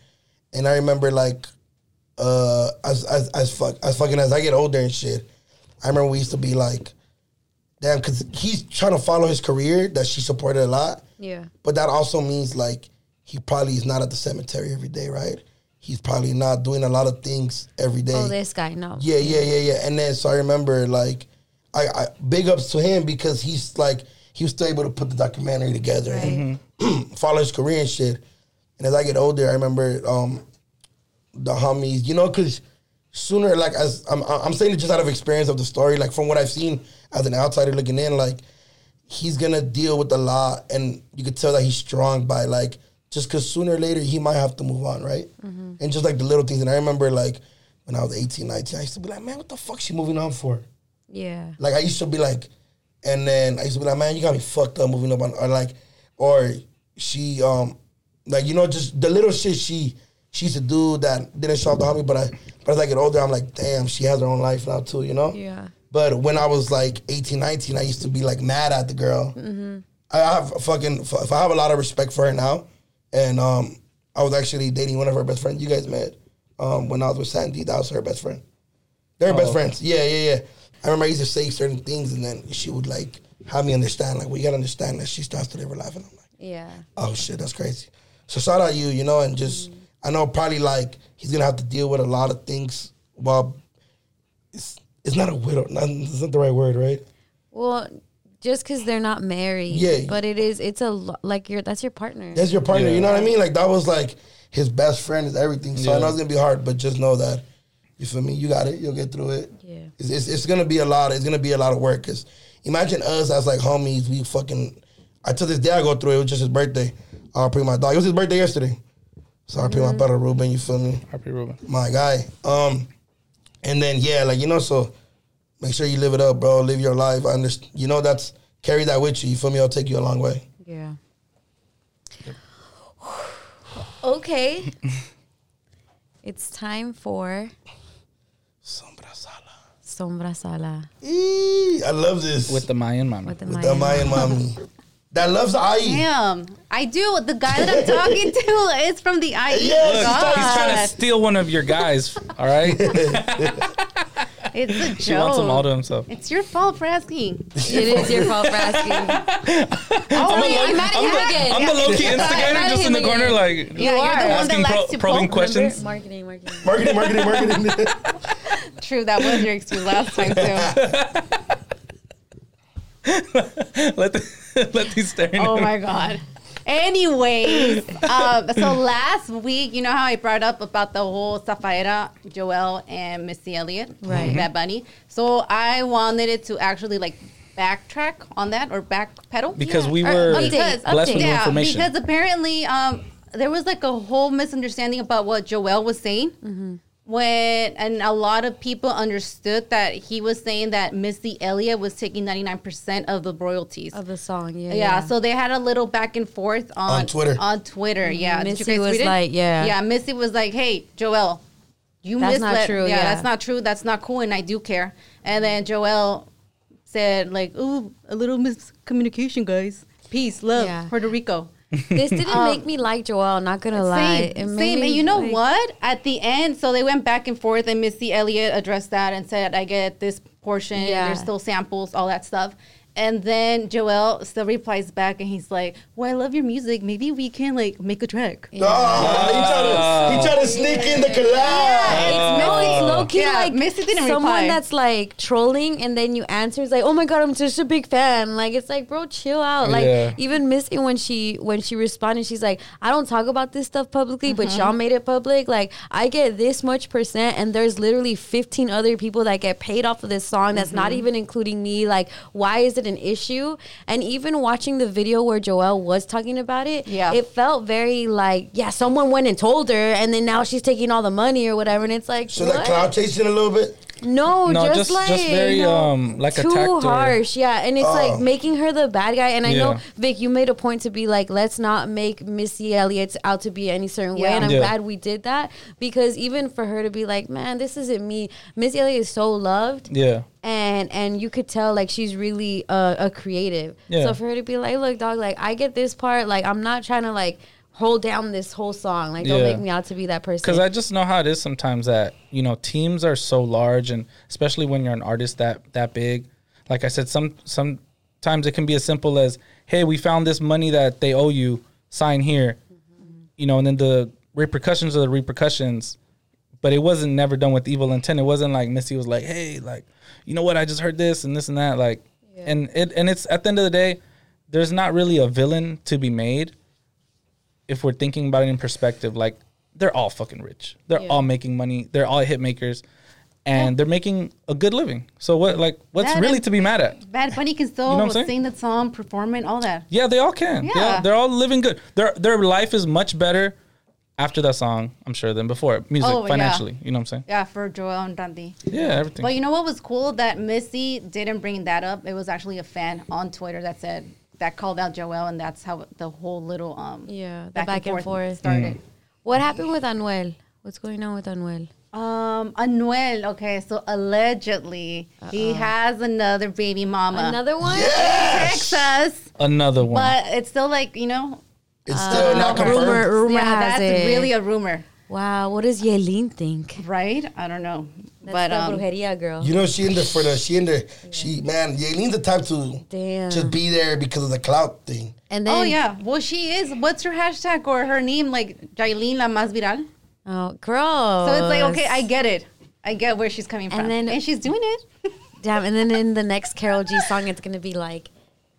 and I remember like uh as as as fuck as fucking as I get older and shit. I remember we used to be like, damn, because he's trying to follow his career that she supported a lot. Yeah. But that also means like he probably is not at the cemetery every day, right? He's probably not doing a lot of things every day. Oh, this guy, no. yeah, yeah, yeah, yeah. And then so I remember like I, I big ups to him because he's like he was still able to put the documentary together and [CLEARS THROAT] follow his career and shit. And as I get older, I remember um the homies, you know, because sooner, like as I'm, I'm saying it just out of experience of the story, like from what I've seen as an outsider looking in, like he's gonna deal with a lot, and you could tell that he's strong by like just because sooner or later he might have to move on, right? And just like the little things, and I remember like when I was 18, 19, I used to be like, man, what the fuck she moving on for? Yeah. Like I used to be like, and then I used to be like, man, you got me fucked up moving up on, or like, or she, um, like you know, just the little shit she she used to do that didn't show up to homie, but I, but as I get older, I'm like, damn, she has her own life now too, you know? Yeah. But when I was like 18, 19, I used to be like mad at the girl. I have fucking, if I have a lot of respect for her now, and um, I was actually dating one of her best friends. You guys met um, when I was with Sandy. That was her best friend. They're best friends. Yeah, yeah, yeah. I remember I used to say certain things, and then she would like have me understand. Like, well, you gotta understand that she starts to live her life, and I'm like, Yeah. oh shit, that's crazy. So shout out you, you know, and just mm. I know probably like he's gonna have to deal with a lot of things. Well, it's it's not a widow. Not, it's not the right word, right? Well, just because they're not married. Yeah. But it is. It's a lo- like your that's your partner. That's your partner. Yeah. You know what I mean? Like that was like his best friend is everything. So I know it's gonna be hard, but just know that you feel me. You got it. You'll get through it. Yeah. It's, it's, it's gonna be a lot. It's gonna be a lot of work. Cause imagine us as like homies. We fucking. I to this day I go through it. It was just his birthday. I pray my dog. It was his birthday yesterday. So I pray my brother Ruben. You feel me? Happy Ruben. my guy. Um, and then yeah, like you know, so make sure you live it up, bro. Live your life. I understand. You know, that's carry that with you. You feel me? It'll take you a long way. Yeah. [SIGHS] okay. [LAUGHS] it's time for Sombra Sala. Sombra Sala Eee, I love this With the Mayan mama. with the with the Mayan mommy that loves IE. Damn, I do. The guy that I'm talking to [LAUGHS] is from the IE. Yes, Look, God. he's trying to steal one of your guys. All right, [LAUGHS] [LAUGHS] [LAUGHS] It's a [LAUGHS] he wants them all to joke. himself. It's your fault for asking. It is your fault for asking. [LAUGHS] oh, wait, I'm mad at him again. I'm the low key I'm instigator, just in the corner, again. like Yeah, you're the one asking that pro- likes to probing poke. questions. Marketing, marketing. Marketing, marketing, marketing. True, that was your excuse last time too. let the, let these staring. Oh my god. Anyways, um, so last week, you know how I brought up about the whole Safaera, Joel, and Missy Elliott, Right. Bad Bunny. So I wanted it to actually like backtrack on that or backpedal Because we Or were Update, blessed with update. new information. because apparently um, there was like a whole misunderstanding about what Joel was saying. Mm-hmm. When and a lot of people understood that he was saying that Missy Elliott was taking ninety nine percent of the royalties. Of the song, yeah. yeah, so they had a little back and forth on On Twitter. On Twitter, mm-hmm. yeah. Did you Missy was read like, yeah. yeah. Missy was like, "Hey, Joel, you That's misled. not true, Yeah, yeah. that's not true. That's not cool, and I do care." And then Joel said, "Like, ooh, a little miscommunication, guys. Peace, love, Yeah. Puerto Rico." This didn't um, make me like Joel, not gonna lie. Same, same. And you know like- what? At the end, so they went back and forth, and Missy Elliott addressed that and said, "I get this portion. Yeah. There's still samples, all that stuff." And then Joel still replies back, and he's like, "Well, I love your music. Maybe we can like make a track." Oh, he tried to he tried to sneak in the collab. It's no, it's low key Yeah, like Missy didn't someone reply. that's like trolling, and then you answer it's like, "Oh my god, I'm such a big fan." Like it's like, bro, chill out. Like Yeah. even Missy when she when she responded, she's like, "I don't talk about this stuff publicly, but Mm-hmm. y'all made it public. Like I get this much percent, and there's literally 15 other people that get paid off of this song. That's not Mm-hmm. even including me. Like why is it an issue?" And even watching the video where Joelle was talking about it, Yeah. it felt very like, yeah, someone went and told her, and then now she's taking all the money or whatever. And it's like, So what? that cloud chasing a little bit. No, No, just, just- like just very, you know, um, like too attacked her. harsh, yeah. And it's Oh. like making her the bad guy. And I know Vic, you made a point to be like, let's not make Missy Elliott out to be any certain way. And I'm Yeah. glad we did that because even for her to be like, man, this isn't me. Missy Elliott is so loved Yeah. and and you could tell like she's really uh, a creative. Yeah. So for her to be like, look, dog, like I get this part. Like I'm not trying to like hold down this whole song. Like don't Yeah. make me out to be that person. Because I just know how it is sometimes that you know teams are so large, and especially when you're an artist that that big. Like I said, some sometimes it can be as simple as, "Hey, we found this money that they owe you. Sign here." You know, and then the repercussions are the repercussions. But it wasn't never done with evil intent. It wasn't like Missy was like, "Hey, like, you know what? I just heard this and this and that." Like, and it and it's at the end of the day, there's not really a villain to be made if we're thinking about it in perspective, like they're all fucking rich. They're Yeah. all making money. They're all hit makers, and they're making a good living. So what? Like, what's That really to be mad at? Bad Bunny can [LAUGHS] still You know saying? sing the song, perform it, all that. Yeah, they all can. Yeah, Yeah. they're all living good. Their their life is much better after that song, I'm sure, than before. Music, Oh, yeah. financially, you know what I'm saying? Yeah, for Joel and Randy. Yeah, everything. But you know what was cool that Missy didn't bring that up. It was actually a fan on Twitter that said that called out Joel, and that's how the whole little um Yeah, the back and forth. started. Mm. what happened with Anuel? What's going on with Anuel? Um, Anuel. Okay, so allegedly he has another baby mama. Another one? Texas, Another one. but it's still like you know. It's still not confirmed. Rumor, rumor yeah, has that's it. really a rumor, wow. What does Yailin think? right? I don't know, That's but the um, brujeria girl. You know, she in the for the she in there. She man, Yailin's the type to Damn. just be there because of the clout thing. and then oh yeah. Well, she is. What's her hashtag or her name? Like Yailin la más viral. Oh, girl. So it's like, okay, I get it. I get where she's coming And from. then- and she's doing it. [LAUGHS] Damn, and then in the next Karol G song, it's gonna be like,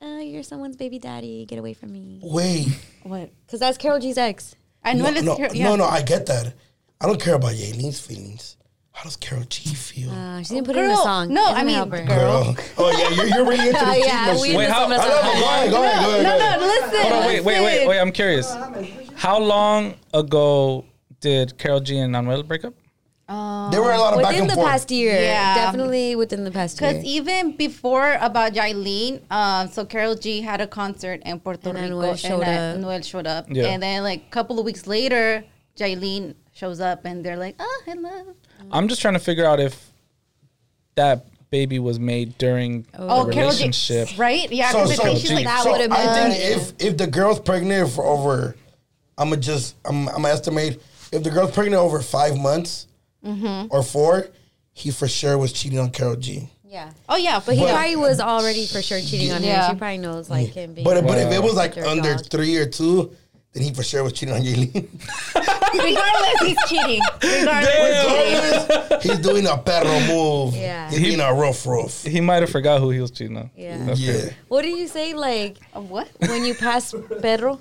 uh, "You're someone's baby daddy. Get away from me." Wait. What? Because that's Karol G's ex. I know No, it's no, Car- yeah. no, no, I get that. I don't care about Yailin's feelings. How does Karol G feel? Uh, she didn't put it in a Girl, song. no, I mean, help her. girl. Oh yeah, you're, you're really into [LAUGHS] the yeah, we. Wait, how- I love it. Go ahead, go ahead, go ahead. No, go no, listen. Hold on, wait, wait, wait, wait. I'm curious. How long ago did Karol G and Anuel break up? There were a lot of back Within and the forth. past year, Yeah. definitely within the past year. Because even before about Yailin, um, so Karol G had a concert in Puerto And Rico, Anuel showed and up. Anuel showed up, Yeah. and then like a couple of weeks later, Yailin shows up, and they're like, "Oh, I love." I'm just trying to figure out if that baby was made during Oh, the Karol G, relationship. right? Yeah, So, because so, I she's like, that so would've I been- think if if the girl's pregnant for over, I'm gonna just I'm I'm gonna estimate if the girl's pregnant over five months Mm-hmm. or four, he for sure was cheating on Karol G. yeah. "Oh yeah," But he But- probably was already for sure cheating on Yeah. her. She probably knows like him being. But but if it was like under dog. three or two, then he for sure was cheating on Yailin. [LAUGHS] regardless, he's cheating. Regardless, He's doing a perro move. Yeah. He's being a rough rough. He might have forgot who he was cheating on. Yeah. Yeah. what do you say? Like what? when you pass perro?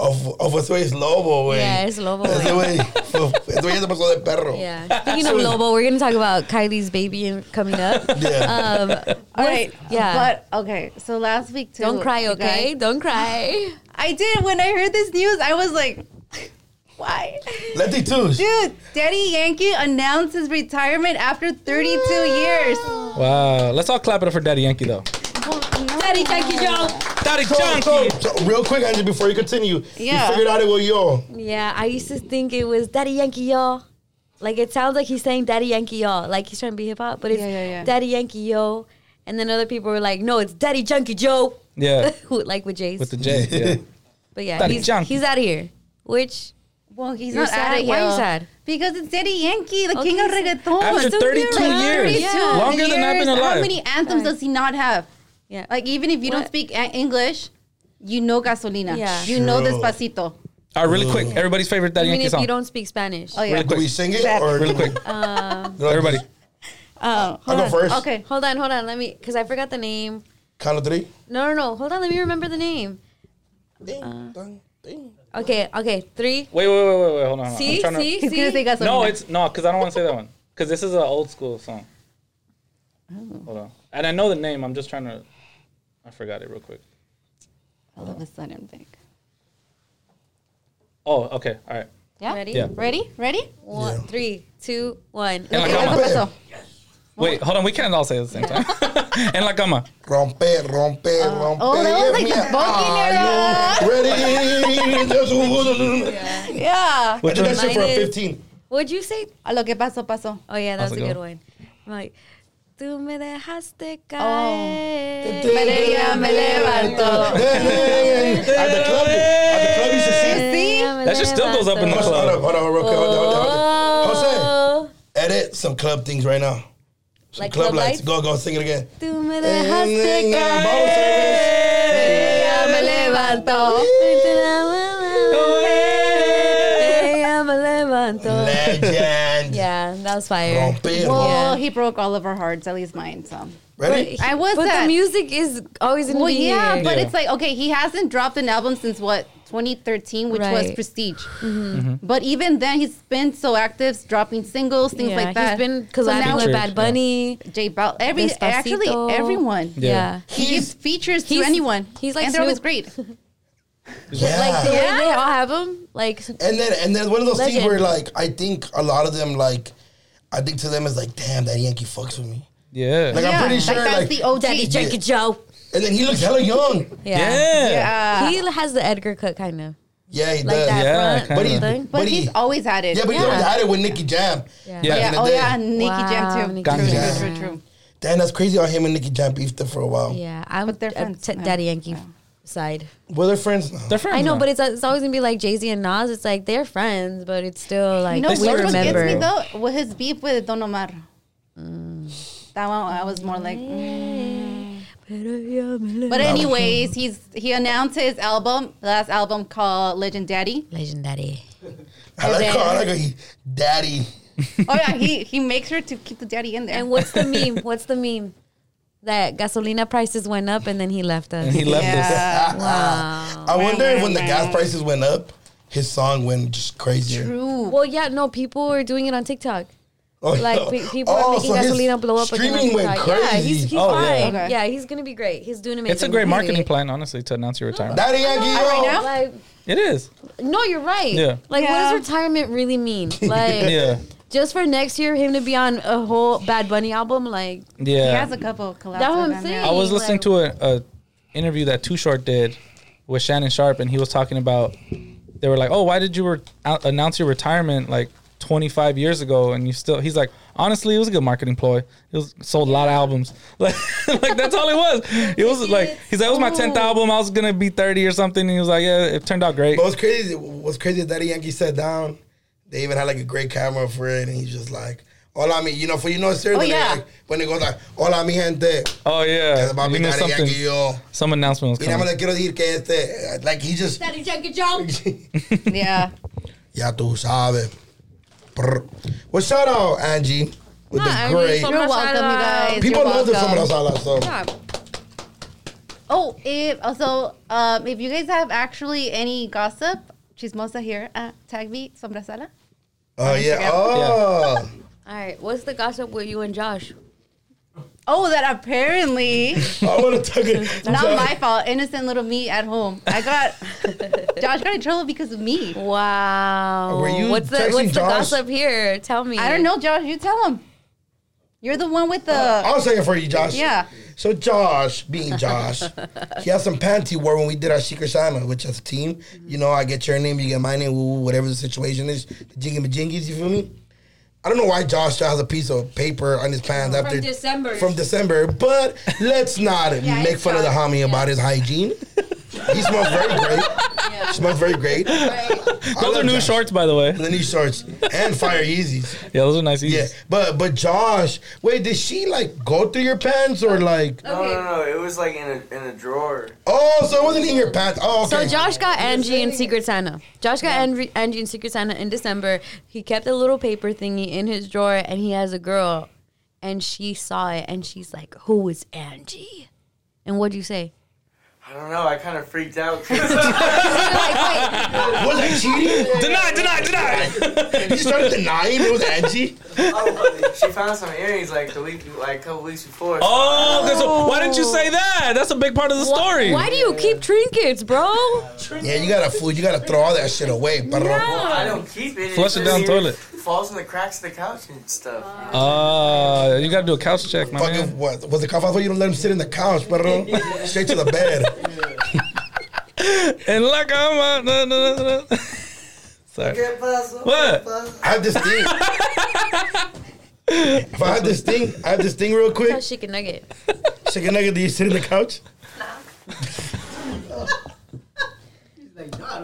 Of, of eso es lobo, güey. Yeah, es lobo, Ese güey. güey. Ese güey se pasó de perro. Yeah. Speaking of Lobo, we're gonna talk about Kylie's baby coming up. [LAUGHS] Yeah. Um, All right. yeah. But okay, so last week too. don't cry, okay? guys- Don't cry. I did. When I heard this news, I was like, [LAUGHS] why? Letty Touche. Dude, Daddy Yankee announced his retirement after 32 years. [GASPS] Wow. Let's all clap it up for Daddy Yankee though. Daddy, thank you, Joe. Daddy So, so, Yankee. so, real quick, Angie, before you continue, Yeah. you figured out it was yo. Yeah, I used to think it was Daddy Yankee, yo. Like it sounds like he's saying Daddy Yankee, yo. Like he's trying to be hip hop, but it's Yeah, yeah, yeah. Daddy Yankee, yo. And then other people were like, no, it's Daddy Junkie Joe. Yeah. [LAUGHS] Like with Jace. With the J. Yeah. [LAUGHS] but yeah, Daddy he's, Junkie. he's out of here. Which Well, he's You're not sad? out of Why are you sad? Because it's Daddy Yankee, the Okay, king of so- reggaeton. After still 32 here, right? years. Yeah. Longer than I've been alive. How many anthems does he not have? Yeah, Like even if you don't speak English, you know gasolina. Yeah. You know True. despacito. All right, really quick. Mm. Everybody's favorite Daddy even Yankee if song. you don't speak Spanish. Oh yeah. Really Do we sing it That- or Really quick. [LAUGHS] Um, Everybody. Oh, I'll hold go on. first. Okay. Hold on, hold on. Let me, because I forgot the name. Count of three. No, no, no. Hold on. Let me remember the name. Ding, Uh, dong, ding. Okay, okay. Three. Wait, wait, wait, wait, wait. Hold on. hold on. See, I'm trying to- see, He's gonna say see. gasolina. No, it's no, because I don't want to say that one. Because this is an old school song. Oh. Hold on. And I know the name. I'm just trying to. I forgot it real quick. all of a sudden think. Oh, okay. All right. Yeah. Ready? Yeah. Ready? Ready? One, Yeah. three, two, one. En la Okay, cama. ¿qué pasó? Wait, hold on. We can't all say it at the same time. [LAUGHS] en la cama. Rompe, rompe, uh, romper. oh, that was like yeah, the Bucking Are you ready? [LAUGHS] Yeah. I did that shit for a Mine is- 15. What'd you say? A lo que pasó, pasó. Oh yeah, that was a good one. I'm like, tú me dejaste Oh. caer. Pero ella me levantó. At the club, at the club, you should see. See? That shit still goes up in the club. Hold on, hold on. Hold on, hold on, hold on. Jose, Oh, edit some club things right now. Some Like club, club lights. lights? Go, go, sing it again. tú me dejaste And then, caer. bottle. Ella me levantó. Ella me levantó. Legend. Yeah, that was fire. Rompe. Well, Yeah. he broke all of our hearts, at least mine. So. Ready? I was But that. the music is always gonna Well, be yeah, here. but Yeah. it's like okay, he hasn't dropped an album since what 2013, which was Right. Mm-hmm. Prestige. But even then, he's been so active, dropping singles, things yeah, like that. He's been So collabing now with Features, Bad Bunny. J Bal, every Despacito. actually everyone. Yeah. Yeah. He gives features to anyone. he's like and they're always great. [LAUGHS] Yeah. Like the Yeah. they all have them. Like And then and then one of those things where like I think a lot of them like I think to them is like, damn, that Yankee fucks with me. Yeah. Like I'm pretty sure like that's like, the old Daddy Junkie Joe. and then he looks hella young. Yeah. yeah. yeah. He has the Edgar cut kind of. Yeah, he Like does. that Yeah, front But he, kinda. thing. but but he, he's always had it. yeah, but he Yeah. always had it with Nicky Jam. Yeah. Yeah. Back yeah. in the Oh yeah, Nicky Wow, Jam too. Nicky True, Jam. true, true, true. Damn, that's crazy how him and Nicky Jam beefed it for a while. Yeah, I'm But they're a uh, friends t- now. Daddy Yankee side. Well, they're friends now. They're friends. I know, now. but it's it's always gonna be like Jay Z and Nas. It's like they're friends, but it's still like You know They we what started gets remember. me though? With his beef with Don Omar. That one I was more like. mm. But anyways, he's he announced his album, last album called Legend Daddy. legendary. I like then- how I like how he, daddy. Oh yeah, he he makes her to keep the daddy in there. And what's the meme? What's the meme? That gasolina prices went up and then he left us. And [LAUGHS] he left us. Yeah. [LAUGHS] wow. I wonder if when the gas prices went up, his song went just crazier. True. Well, yeah, no, people were doing it on TikTok. Oh, Like no. pe- people are Oh, making so gasolina blow up again on Streaming went TikTok. crazy. Yeah, he's, he's Oh, yeah. fine. Okay. Yeah, he's gonna be great. He's doing amazing. It's a great Really. marketing plan, honestly, to announce your retirement. Daddy Yankee, Right now? Like, It is. no, you're right. Yeah. Like, Yeah. what does retirement really mean? [LAUGHS] Like, Yeah. Just for next year, him to be on a whole Bad Bunny album, like, yeah, He has a couple of collabs. That's what I'm saying. I was listening like- to a, a interview that Too Short did with Shannon Sharpe, and he was talking about. They were like, "Oh, why did you re- announce your retirement like 25 years ago?" And you still, he's like, "Honestly, it was a good marketing ploy. It was sold a lot of albums. [LAUGHS] Like, like that's all it was. It was like he's like, it was my 10th album. I was gonna be 30 or something. And he was like, yeah, it turned out great. But what's crazy? What's crazy is Daddy Yankee sat down. They even had like a great camera for it, and he's just like, "Hola, mi," you know, for you know, seriously, Oh, when, yeah. like, when it goes like, "Hola, mi gente," Oh yeah, it's about you mi knew Daddy something. Yo. Some announcement was Y nada más coming. le quiero decir que este, like he just, Daddy Jackie Jones. [LAUGHS] [LAUGHS] Yeah. ya tú sabes. Brr. Well, shout out Angie with Nah, the Angie, great. so You're much welcome, you guys. People You're love the welcome. Sombra Sala, so Yeah. Oh, if also, um, if you guys have actually any gossip, chismosa here at Tag Me Sombra Sala. Oh, oh yeah, Instagram. oh. All right, what's the gossip with you and Josh? Oh, that apparently [LAUGHS] I want to talk [LAUGHS] it. not my fault. Innocent little me at home. I got [LAUGHS] Josh got in trouble because of me. Wow. Were you what's the texting what's the Josh? gossip here? Tell me. I don't know, Josh. You tell him. You're the one with the. I'll say it for you, Josh. Yeah. So Josh, being Josh, he has some pants he wore when we did our Secret Santa, which as a team, you know, I get your name, you get my name, woo, woo, whatever the situation is, the jingy majingies, you feel me? I don't know why Josh still has a piece of paper on his pants From after December. From December, but let's not Yeah, make it's fun of the Josh, homie about his hygiene. He smells very great. Smells very great. Those are new shorts, by the way. The new shorts and fire Yeezys. Yeah, those are nice. Yeah, Yeezys. but but Josh, wait, did she like go through your pants or like? No, no, no. It was like in a in a drawer. Oh, so it wasn't in your pants. Oh, okay. So Josh got Angie in Secret Santa. Josh got Angie, Angie in Secret Santa in December. He kept a little paper thingy in his drawer, and he has a girl, and she saw it, and she's like, "Who is Angie?" And what'd you say? I don't know. I kind of freaked out. [LAUGHS] [LAUGHS] 'cause- was that cheating? Deny, deny, deny. he started denying it was Angie. oh, she found some earrings like the week, like a couple weeks before. Oh, okay, so why didn't you say that? That's a big part of the story. Why do you keep trinkets, bro? Yeah, you gotta fool. You gotta throw all that shit away, perro. Well, I don't keep it. Flush it down just toilet. Falls in the cracks of the couch and stuff. Uh, you gotta do a couch check, my Fucking man. what? Was the cafazo? You don't let him sit in the couch, perro. [LAUGHS] Straight to the bed. [LAUGHS] And la cama. No, no, no, no. [LAUGHS] Sorry. What? I have this thing. if I have this thing, I have this thing real quick. Chicken nugget. Chicken nugget, do you sit in the couch? Nah. He's like, no, I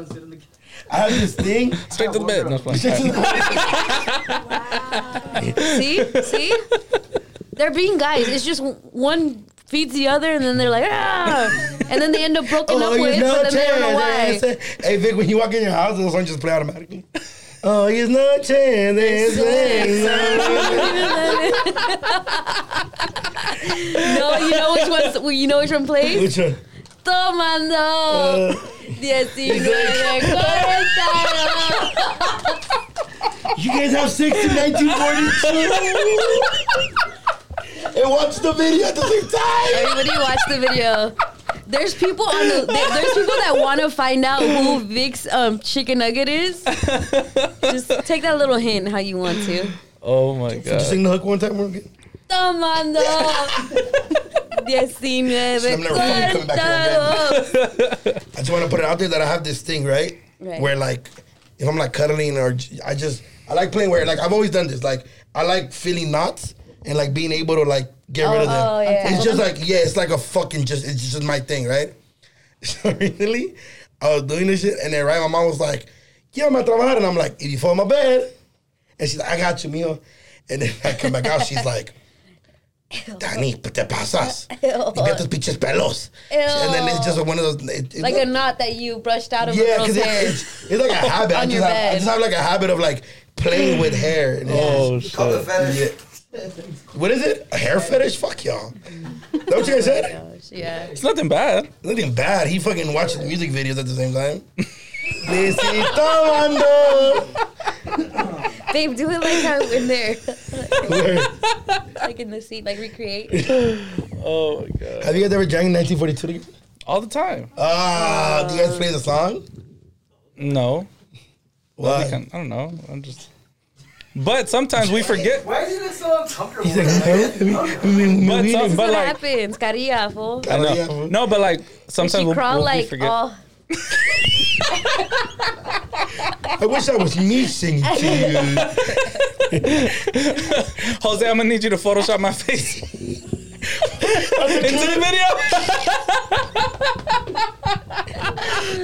have this thing. Straight to the bed. No, it's fine. See, see, they're being guys. It's just one feeds the other, and then they're like, ah, and then they end up broken up with, know but then they don't know why. chance. Hey Vic, when you walk in your house, the song just play automatically. Oh, it's no chance. there's no, you know which one's, well, you know which one plays? Which one? Tomando. Uh, 19, You guys have sex in 1942? and watch the video at the same time. Everybody watch the video. There's people on the. There's people that want to find out who Vic's um, chicken nugget is. Just take that little hint how you want to. Oh my God! Just god. sing the hook one time. Tomando. 19, I'm never fucking coming back here I just want to put it out there that I have this thing, right? Right. Where like, if I'm like cuddling or I just I like playing where like I've always done this. Like I like feeling knots and like being able to like get rid of oh, them. oh, yeah. It's just like yeah, it's like a fucking just it's just my thing, right? [LAUGHS] So recently, I was doing this shit and then right, my mom was like, "Yeah, I'm a trabajar," and I'm like, "If you fall in my bed," and she's like, "I got you, mijo," and then I come back out, she's like. Dani, ¿qué te pasas? Limpia tus pinches pelos. And then it's just one of those. It, it- Like a knot that you brushed out of a yeah, because hair. it's, it's like a [LAUGHS] habit. I just, your have, I just have like a habit of like playing with [LAUGHS] hair. And Oh Call the shit. fetish. yeah. What is it? A hair fetish? Fuck y'all. That what you guys said? [LAUGHS] Oh, gosh, yeah. It's nothing bad. Nothing bad. He fucking watches music videos at the same time. Necesitando. Babe, do it like how in there, Where? [LAUGHS] like in the seat, like recreate. Oh my god. Have you guys ever drank 1942 together? All the time. Ah, do you guys play the song? No. Why? I, can, I don't know. I'm just. But sometimes we forget. Why is it so uncomfortable? He's like, no. I mean, But, we- some, This is but what like, happens, Carilla, fool. I know. No, but like sometimes She we'll, crawl we'll we like forget. all. I wish that was me singing to you. Jose, I'm gonna need you to Photoshop my face into the video.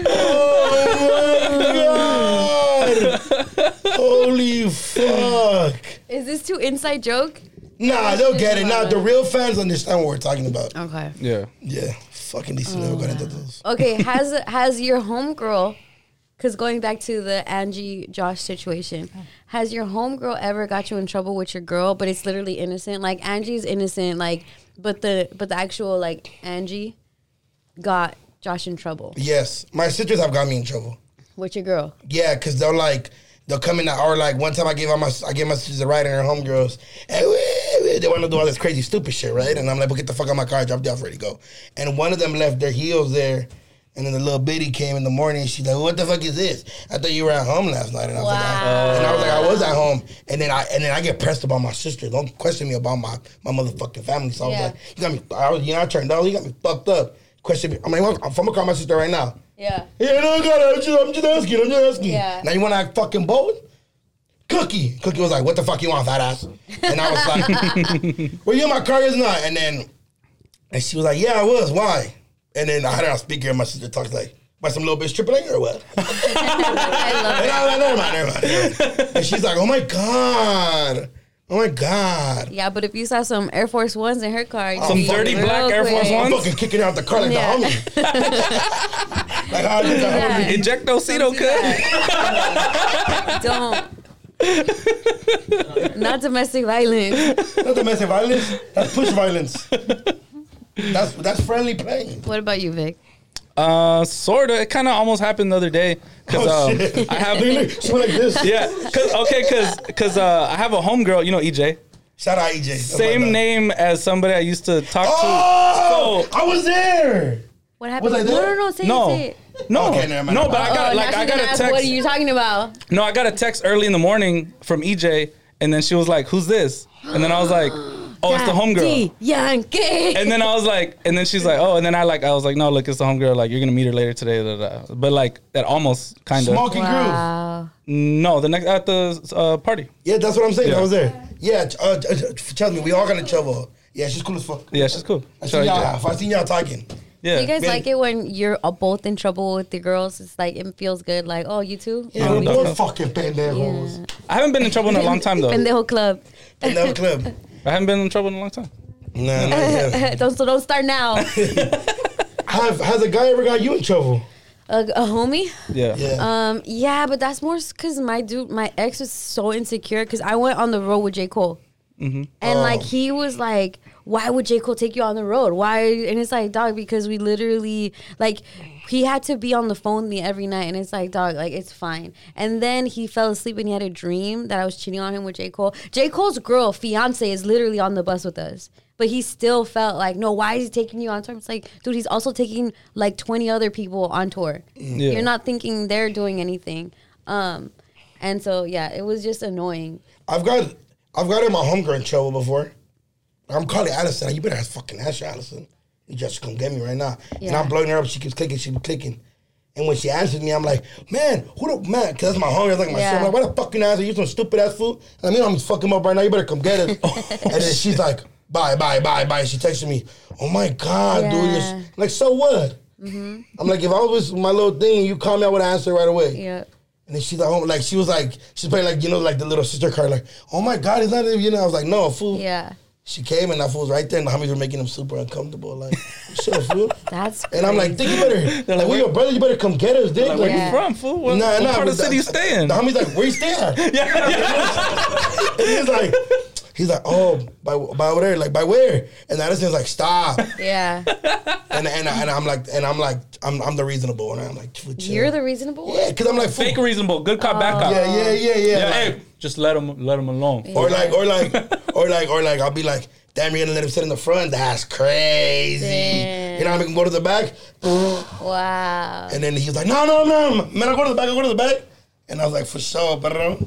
Oh my god! Holy fuck! Is this too inside joke? Nah, they'll get it. Nah, the real fans understand what we're talking about. Okay. Yeah. Yeah, fucking never got into those. Mm. Okay. Has has your homegirl? Because going back to the Angie Josh situation, has your homegirl ever got you in trouble with your girl, but it's literally innocent? Like Angie's innocent, like, but the but the actual like Angie got Josh in trouble Yes, my sisters have got me in trouble. with your girl. Yeah, cause they're like they'll come in the hour like one time I gave my I gave my sisters a ride and her homegirls and we- we- they want to do all this crazy stupid shit, right? And I'm like, well, get the fuck out of my car, drop you off, ready to go. And one of them left their heels there. And then the little bitty came in the morning. She's like, "What the fuck is this? I thought you were at home last night." And I was like, I, "And I was like, I was at home." And then I and then I get pressed about my sister. Don't question me about my my motherfucking family. So I was Yeah. like, "You got me." I was, you know, I turned down. You got me fucked up. Question me. I'm like, I'm gonna call my sister right now. Yeah. Yeah, no, I'm just, I'm just asking. I'm just asking. Yeah. Now you want to act fucking bold? Cookie. Cookie was like, what the fuck you want, fat ass? And I was like, [LAUGHS] well, you in my car is not. And then, and she was like, yeah, I was. Why? And then I had her on speaker and my sister talks like, why some little bitch tripling or what? [LAUGHS] I love And. I was like, never mind, never mind, never mind. [LAUGHS] And she's like, oh my God. Oh my God. Yeah, but if you saw some Air Force Ones in her car, you'd Some dirty black Air Force quick. I'm Ones? fucking kicking out the car like Yeah. the homie. like, how did the Yeah. homie? Injectocito cut. Don't. [LAUGHS] Not domestic violence. Not domestic violence. That's push violence. That's that's friendly playing. What about you, Vic? Uh, sorta. It kind of almost happened the other day because Oh, um, shit. I have. Look, look, she went like this. Yeah, cause okay, cause cause uh, I have a homegirl. You know, EJ. Shout out EJ. Same name as somebody I used to talk to. Oh, to. I was there. What happened? Was I no, there? no, no. Say No. it. Say it. No, Okay, never mind. no, but I got Oh, like I got a ask, text. What are you talking about? No, I got a text early in the morning from EJ, and then she was like, "Who's this?" And then I was like, "Oh, it's the [GASPS] homegirl." Yankee. And then I was like, and then she's like, "Oh," and then I like, I was like, "No, look, it's the homegirl. Like, you're gonna meet her later today." Da, da, da. But like, that almost kind of. Smoking groove. No, the next at the uh, party. Yeah, that's what I'm saying. Yeah. I was there. Yeah, uh, tell me, we all got in trouble. Yeah, she's cool as fuck. Yeah, she's cool. I Shout seen y'all. I seen y'all talking. Yeah. Do you guys Man. like it when you're uh, both in trouble with the girls? It's like it feels good. Like, oh, you too. Yeah, oh, we're both fucking pendejos. Yeah. I haven't been in trouble in a long time though. Pendejo club. In that club. I haven't been in trouble in a long time. Nah, not [LAUGHS] don't so don't start now. [LAUGHS] Have has a guy ever got you in trouble? a, a homie. Yeah. Yeah. Um, yeah, but that's more because my dude, my ex was so insecure because I went on the road with J. Cole. And like Oh. he was like, "Why would J Cole take you on the road? Why?" And it's like, dog, because we literally like he had to be on the phone with me every night, and it's like, dog, like it's fine. And then he fell asleep and he had a dream that I was cheating on him with J Cole. J Cole's girl, fiance, is literally on the bus with us. But he still felt like, no, why is he taking you on tour? It's like, dude, he's also taking like 20 other people on tour. Yeah. You're not thinking they're doing anything. Um, and so yeah, it was just annoying. I've got I've got in my homegirl in trouble before. I'm calling Allison. You better ask fucking answer, Allison. You just come get me right now. And I'm blowing her up. She keeps clicking. She keeps clicking. And when she answers me, I'm like, man, who the man? Cause that's my homie. That's like my Yeah. son. I'm like, why the fuck you answer? You some stupid ass fool. And I mean, I'm fucking up right now. You better come get it. [LAUGHS] and then she's like, bye, bye, bye, bye. She texted me, oh my god, dude. You're I'm like, so what? Mm-hmm. I'm like, if I was my little thing, you call me, I would answer right away. Yeah. And then she's like, oh, like she was like, she's playing like you know, like the little sister card, like, oh my god, it's not you know. I was like, no, fool. Yeah. She came and that fool was right there, and the homies were making him super uncomfortable, like, shut [LAUGHS] up, fool. That's And I'm like, think you better, They're like, we your brother, you better come get us, dick. Like, where Yeah. you from, fool? What, Nah, what nah, part of the city you the- staying? The homie's like, where you staying [LAUGHS] yeah. [LAUGHS] and he's like, He's like, oh, by by where? Like by where? And Addison's like, stop. Yeah. [LAUGHS] and and and I'm like, and I'm like, I'm I'm the reasonable one. I'm like, chill. You're the reasonable one? yeah, because I'm like, Fake reasonable, good cop, bad cop. yeah, yeah, yeah, yeah. Yeah, like- hey, just let him let him alone. Or like, or like, [LAUGHS] or like, or like, I'll be like, damn, you're gonna let him sit in the front? That's crazy. Damn. You know, I make him go to the back. Wow. And then he's like, no, no, no, man, I'll go to the back, I'll go to the back. And I was like, for sure, bro.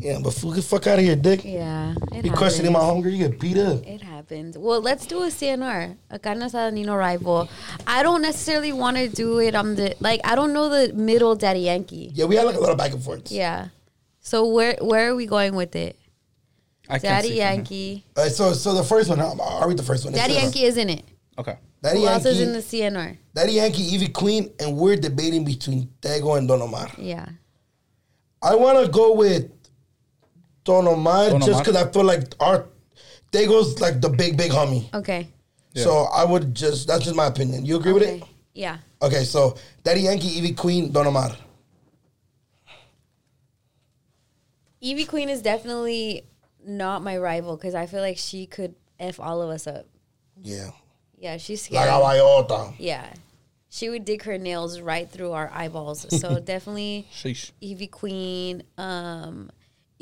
Yeah, but fuck, get fuck out of here, dick. Yeah. It You questioning my hunger, you get beat up. It happens. Well, let's do a CNR, a carne asada Nino rival. I don't necessarily want to do it on the like. I don't know the middle Daddy Yankee. Yeah, we had like a lot of back and forths. Yeah. So where where are we going with it? I can't Daddy see from here. Yankee. Uh, so, so the first one, I'll, I'll read the first one. Daddy Yankee is in it. Okay. Daddy Who else is in Yankee, the CNR? Daddy Yankee, Ivy Queen, and we're debating between Tego and Don Omar. Yeah. I want to go with Don Omar Don just because I feel like our Tego's like the big, big homie. Okay. So I would just, that's just my opinion. You agree with it? Yeah. Okay, so Daddy Yankee, Ivy Queen, Don Omar. Ivy Queen is definitely not my rival because I feel like she could f all of us up. Yeah. Yeah, she's La scary. Caballota. Yeah. She would dig her nails right through our eyeballs. So [LAUGHS] definitely Sheesh. Ivy Queen, um,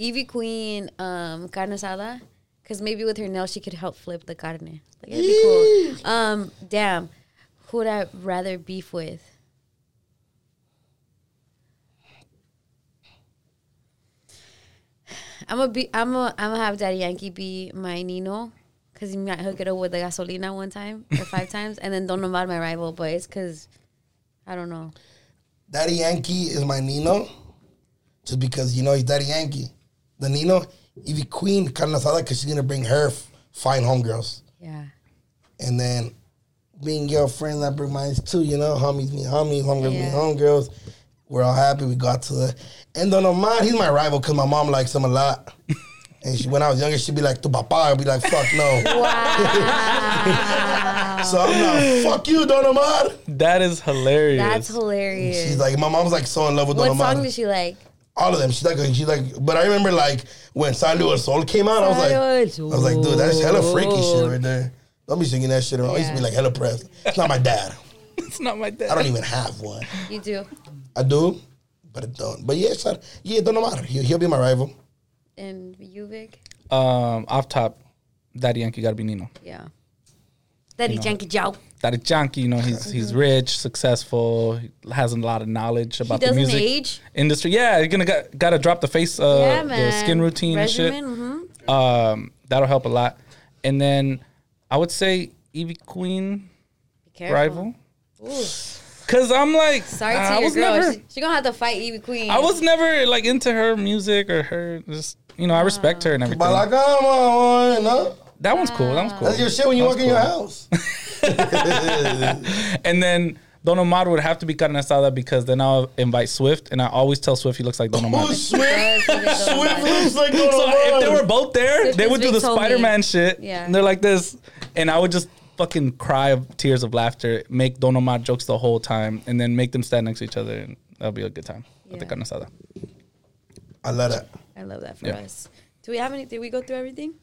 Ivy Queen, um, carne asada, because maybe with her nails she could help flip the carne. Like, that'd be cool. Um, damn, who would I rather beef with? I'm a be. I'm a. I'm gonna have Daddy Yankee be my Nino, cause he might hook it up with the gasolina one time or five [LAUGHS] times, and then Don Omar my rival. But it's cause I don't know. Daddy Yankee is my Nino, just because you know he's Daddy Yankee. The Nino, Ivy Queen, carne asada, because she's gonna bring her f- fine homegirls, Yeah. and then being girlfriends, I bring mine too. You know, homies meet homies, homegirls Yeah. meet homegirls. We're all happy. We got to the. And Don Omar, he's my rival because my mom likes him a lot. [LAUGHS] And she, when I was younger, she'd be like, "Tu papa," I'd be like, "Fuck no." [LAUGHS] Wow. [LAUGHS] so I'm like, "Fuck you, Don Omar." That is hilarious. That's hilarious. She's like, my mom's like so in love with Don what Omar. song did she like? All of them. She's like, she's like, but I remember like when Salió El Sol came out, I was like, I was like, dude, that's hella freaky shit right there. Don't be singing that shit. around. I used to be like hella pressed. It's not my dad. [LAUGHS] it's not my dad. I don't even have one. You do. I do, but I don't. But yeah, son, yeah, don't matter. He'll, he'll be my rival. And you, Vic? Um, off top, Daddy Yankee got to be Nino. Yeah. Daddy Yankee Joe. Daddy Yankee, you know, he's he's rich, successful, he has a lot of knowledge about the music age. industry. Yeah, you're gonna got, got to drop the face, uh, yeah, the skin routine Regimen, and shit. Um, that'll help a lot. And then I would say Ivy Queen Be rival, Ooh. cause I'm like, Sorry I to your was girl. never, She, she gonna have to fight Ivy Queen. I was never like into her music or her just, you know, I respect her and everything. But like, come on, no? That one's cool. That one's cool. That's your shit when you That's walk in your house. [LAUGHS] And then Don Omar would have to be carne asada because then I'll invite Swift, and I always tell Swift he looks like Don Omar. Who's so Swift? Yes, look Don Swift Omar. looks like Don if they were both there, Swift they would do Vic the told me. Spider Man shit. Yeah. And they're like this, and I would just fucking cry of tears of laughter, make Don Omar jokes the whole time, and then make them stand next to each other, and that'll be a good time at the Yeah. carne asada. I love that. I love that for Yeah. us. Do we have any? Did we go through everything?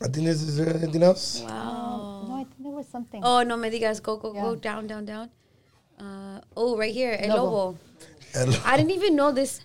I think this is there anything else? Wow. No, I think there was something. Oh no, me digas. Go go go down down down. Uh, oh, right here, El Lobo. Lobo. Hello. I didn't even know this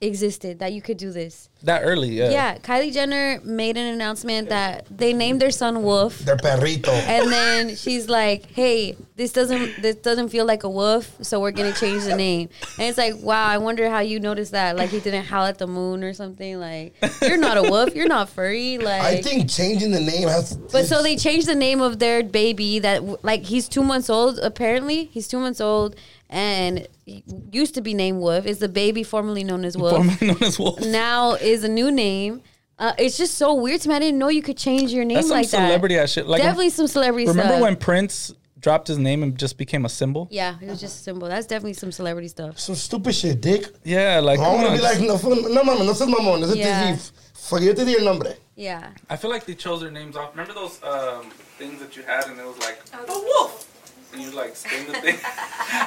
existed that you could do this. That early, yeah. Yeah, Kylie Jenner made an announcement that they named their son Wolf. They're perrito. And then she's like, "Hey, this doesn't this doesn't feel like a wolf, so we're gonna change the name." And it's like, wow, I wonder how you noticed that. Like he didn't howl at the moon or something. Like you're not a wolf, you're not furry. Like, I think changing the name has. but so they changed the name of their baby. That like he's two months old. Apparently, he's two months old, and used to be named Wolf. Is the baby formerly known as Wolf? Formerly known as Wolf. [LAUGHS] now is a new name. Uh, it's just so weird to me. I didn't know you could change your name That's some like that. celebrity ass shit. Like, definitely some celebrity remember stuff. when Prince dropped his name and just became a symbol? Yeah, it was just a symbol. That's definitely some celebrity stuff. Some stupid shit, dick. Yeah, like I come want to be like, no, fu- no mames, no seas mamón, ese Yeah. te Fuck, yo te di el nombre. Yeah. I feel like they chose their names off. Remember those um, things that you had, and it was like a wolf, and you like spin the thing. [LAUGHS]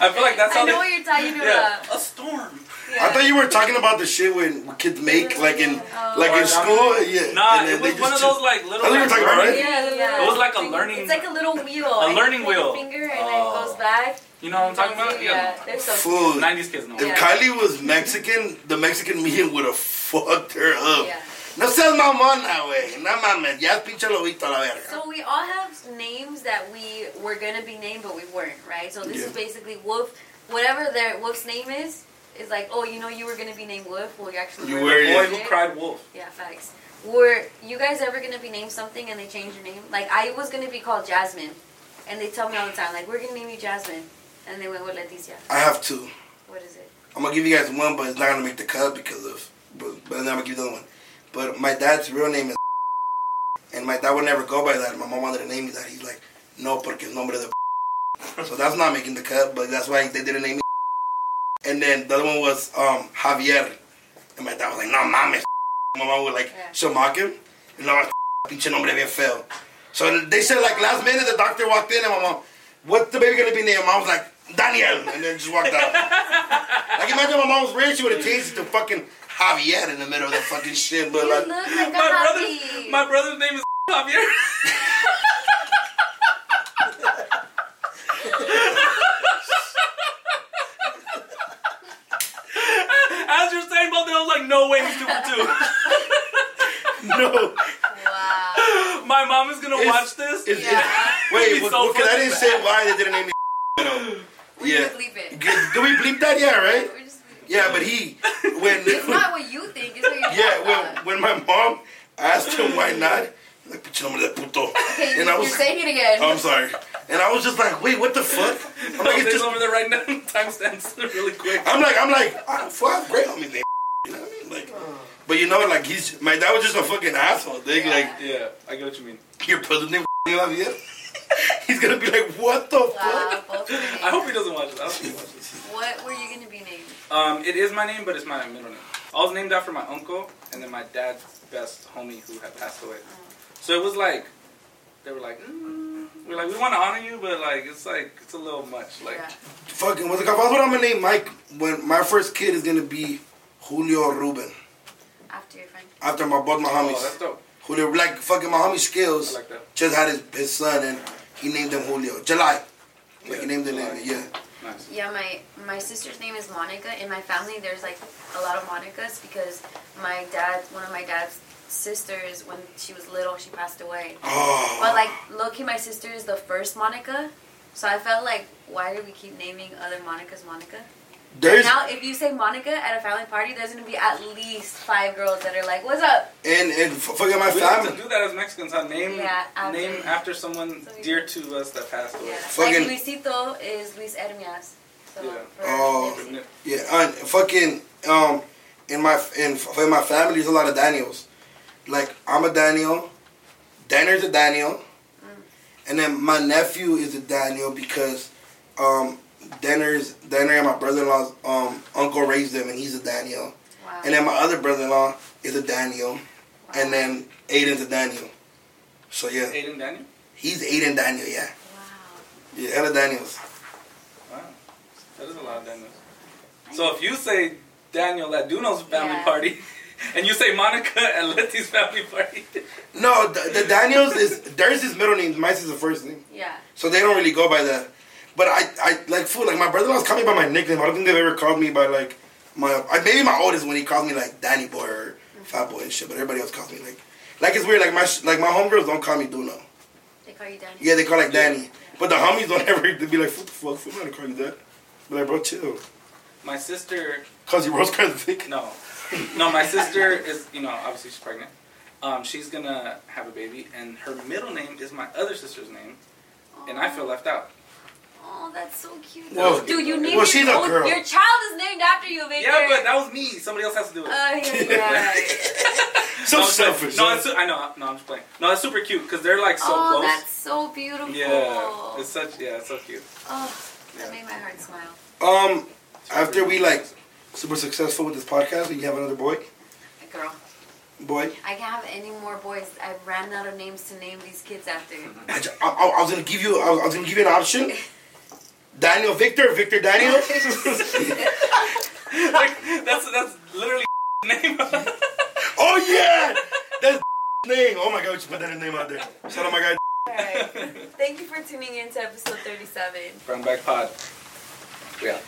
I feel like that's how they. you're talking Yeah, a storm. I thought you were talking about the shit when kids make, like in, oh. like in school. Yeah. Nah, and it was one of just- those like little. I what you were like, talking about, right? Yeah, It was like a learning. It's like a little wheel. A learning put your wheel. Finger and Oh. it goes back. You know what I'm talking about? Yeah, there's some. Food. 90s kids know. If Yeah. Kylie was Mexican, the Mexican meal would have fucked her up. Yeah. No seas mamón, güey. No mames. Ya es pinche lobito a la verga. So we all have names that we were gonna be named, but we weren't, right? So this Yeah. is basically Wolf. Whatever their Wolf's name is, is like, oh, you know, you were gonna be named Wolf. Well, you actually You were. were, Boy who cried wolf. Yeah, facts. Were you guys ever gonna be named something and they changed your name? Like I was gonna be called Jasmine, and they tell me all the time, like, we're gonna name you Jasmine, and they went with Leticia. I have two. What is it? I'm gonna give you guys one, but it's not gonna make the cut because of. But, but then I'm gonna give you the other one. But my dad's real name is, [LAUGHS] and my dad would never go by that. My mom wanted to name me that. He's like, no, porque es nombre de. [LAUGHS] So that's not making the cut, but that's why they didn't name me. [LAUGHS] And then the other one was um, Javier, and my dad was like, no mames. My mom would like, Yeah. she'll mock him, and no, pinche nombre bien feo. So they said like last minute the doctor walked in and my mom, what's the baby gonna be named? Mom was like, Daniel, and then just walked out. like imagine my mom was rich, she would have changed it to fucking Javier in the middle of the fucking [LAUGHS] shit. But like, like My brother, my brother's name is [LAUGHS] Javier. As you're saying both, I was like, no way, he's super two. no, Wow. My mom is gonna It's- watch this. it's, Yeah. it's, wait, It's well, so because I didn't say why they didn't name me. [LAUGHS] You know. We're Yeah. gonna bleep it. Good- Do we bleep that? Yeah, right? We're just bleep it. Yeah, but he when It's not what you think. It's what yeah when when my mom asked him why not, he's like pinche nombre de puto, Okay, and I you're was saying it again. I'm sorry, and I was just like, wait, what the fuck? I'm like, [LAUGHS] it's It's just over there right [LAUGHS] now. Timestamps [LAUGHS] really quick. I'm like, I'm like, ah, I, fuck, I have great homies named. You know what I mean? Like, but you know, like he's my dad was just a fucking asshole. They Yeah. like Yeah, I get what you mean. your brother's name Javier. He's gonna be like, what the fuck? Wow, both. I hope he doesn't watch this. I hope he watches this. What were you gonna be named? Um, it is my name, but it's my middle name. I was named after my uncle and then my dad's best homie who had passed away. So it was like, they were like, mm, we're like, we want to honor you, but like, it's like, it's a little much. Like, Yeah. Fucking what's it called? That's what I'm gonna name Mike when my first kid is gonna be Julio Ruben After your friend. after my both my oh, homies. that's dope. Julio, like fucking my homie Skills, like just had his, his son and he named him Julio. July, like he named him. July. Yeah. Nice. Yeah, my my sister's name is Monica. In my family, there's like a lot of Monicas because my dad, one of my dad's sisters, when she was little, she passed away. Oh. But like, Loki, my sister is the first Monica. So I felt like, why do we keep naming other Monicas Monica? There's now, if you say Monica at a family party, there's gonna be at least five girls that are like, "What's up?" and and f- fucking my We have to family. do that as Mexicans. Huh? Name Yeah, after- name after someone So dear to us that passed away. Yeah. Fucking- Like Luisito is Luis Hermias. So Yeah. for Oh. Yeah, and fucking um, in my in, in my family, there's a lot of Daniels. Like I'm a Daniel, Danner's a Daniel, and then my nephew is a Daniel because um, Danner's Danner and my brother-in-law's um, uncle raised them, and he's a Daniel. Wow. And then my other brother-in-law is a Daniel, and then Aiden's a Daniel. So yeah, Aiden Daniel. he's Aiden Daniel. Yeah, wow. yeah, hella Daniels. Wow, that is a lot of Daniels. So if you say Daniel at Duno's family Yeah. party, [LAUGHS] and you say Monica at Letty's family party, No, the, the Daniels is theirs is middle name, mine's is the first name. Yeah. So they don't really go by that. But I, I like fool. Like my brother-in-law's called me by my nickname. I don't think they've ever called me by like my. I, maybe my oldest when he calls me like Danny Boy or Fat Boy and shit. But everybody else calls me like, like it's weird. Like my like my homegirls don't call me Duno. They call you Danny. Yeah, they call like Danny. But the homies don't [LAUGHS] ever they be like, what the fuck? Fool, I'm not gonna call you that. Be like, bro, chill. my sister Cause you rose kind of thick. No, no. My sister is, you know, obviously she's pregnant. Um, she's gonna have a baby, and her middle name is my other sister's name, and I feel left out. Oh, that's so cute. Well, Dude, you named well, she's your, a girl. your child is named after you, Victor. Yeah, but that was me. Somebody else has to do it. Uh, yeah, yeah. So no, selfish. No, it's, I know. No, I'm just playing. No, it's super cute because they're like so oh, close. that's so beautiful. Yeah, it's such. Yeah, it's so cute. Oh, that Yeah. made my heart smile. um, after we like super successful with this podcast, you have another boy. A girl, Boy, I can't have any more boys. I ran out of names to name these kids after. I, I, I- I was gonna give you. I I was gonna give you an option. [LAUGHS] Daniel Victor, Victor Daniel. [LAUGHS] like, that's that's literally [LAUGHS] name. [LAUGHS] oh yeah, that's name. Oh my god, we should put that name out there. Shout out my guy. Thank you for tuning in to episode 37. Brown Bag Pod. Yeah.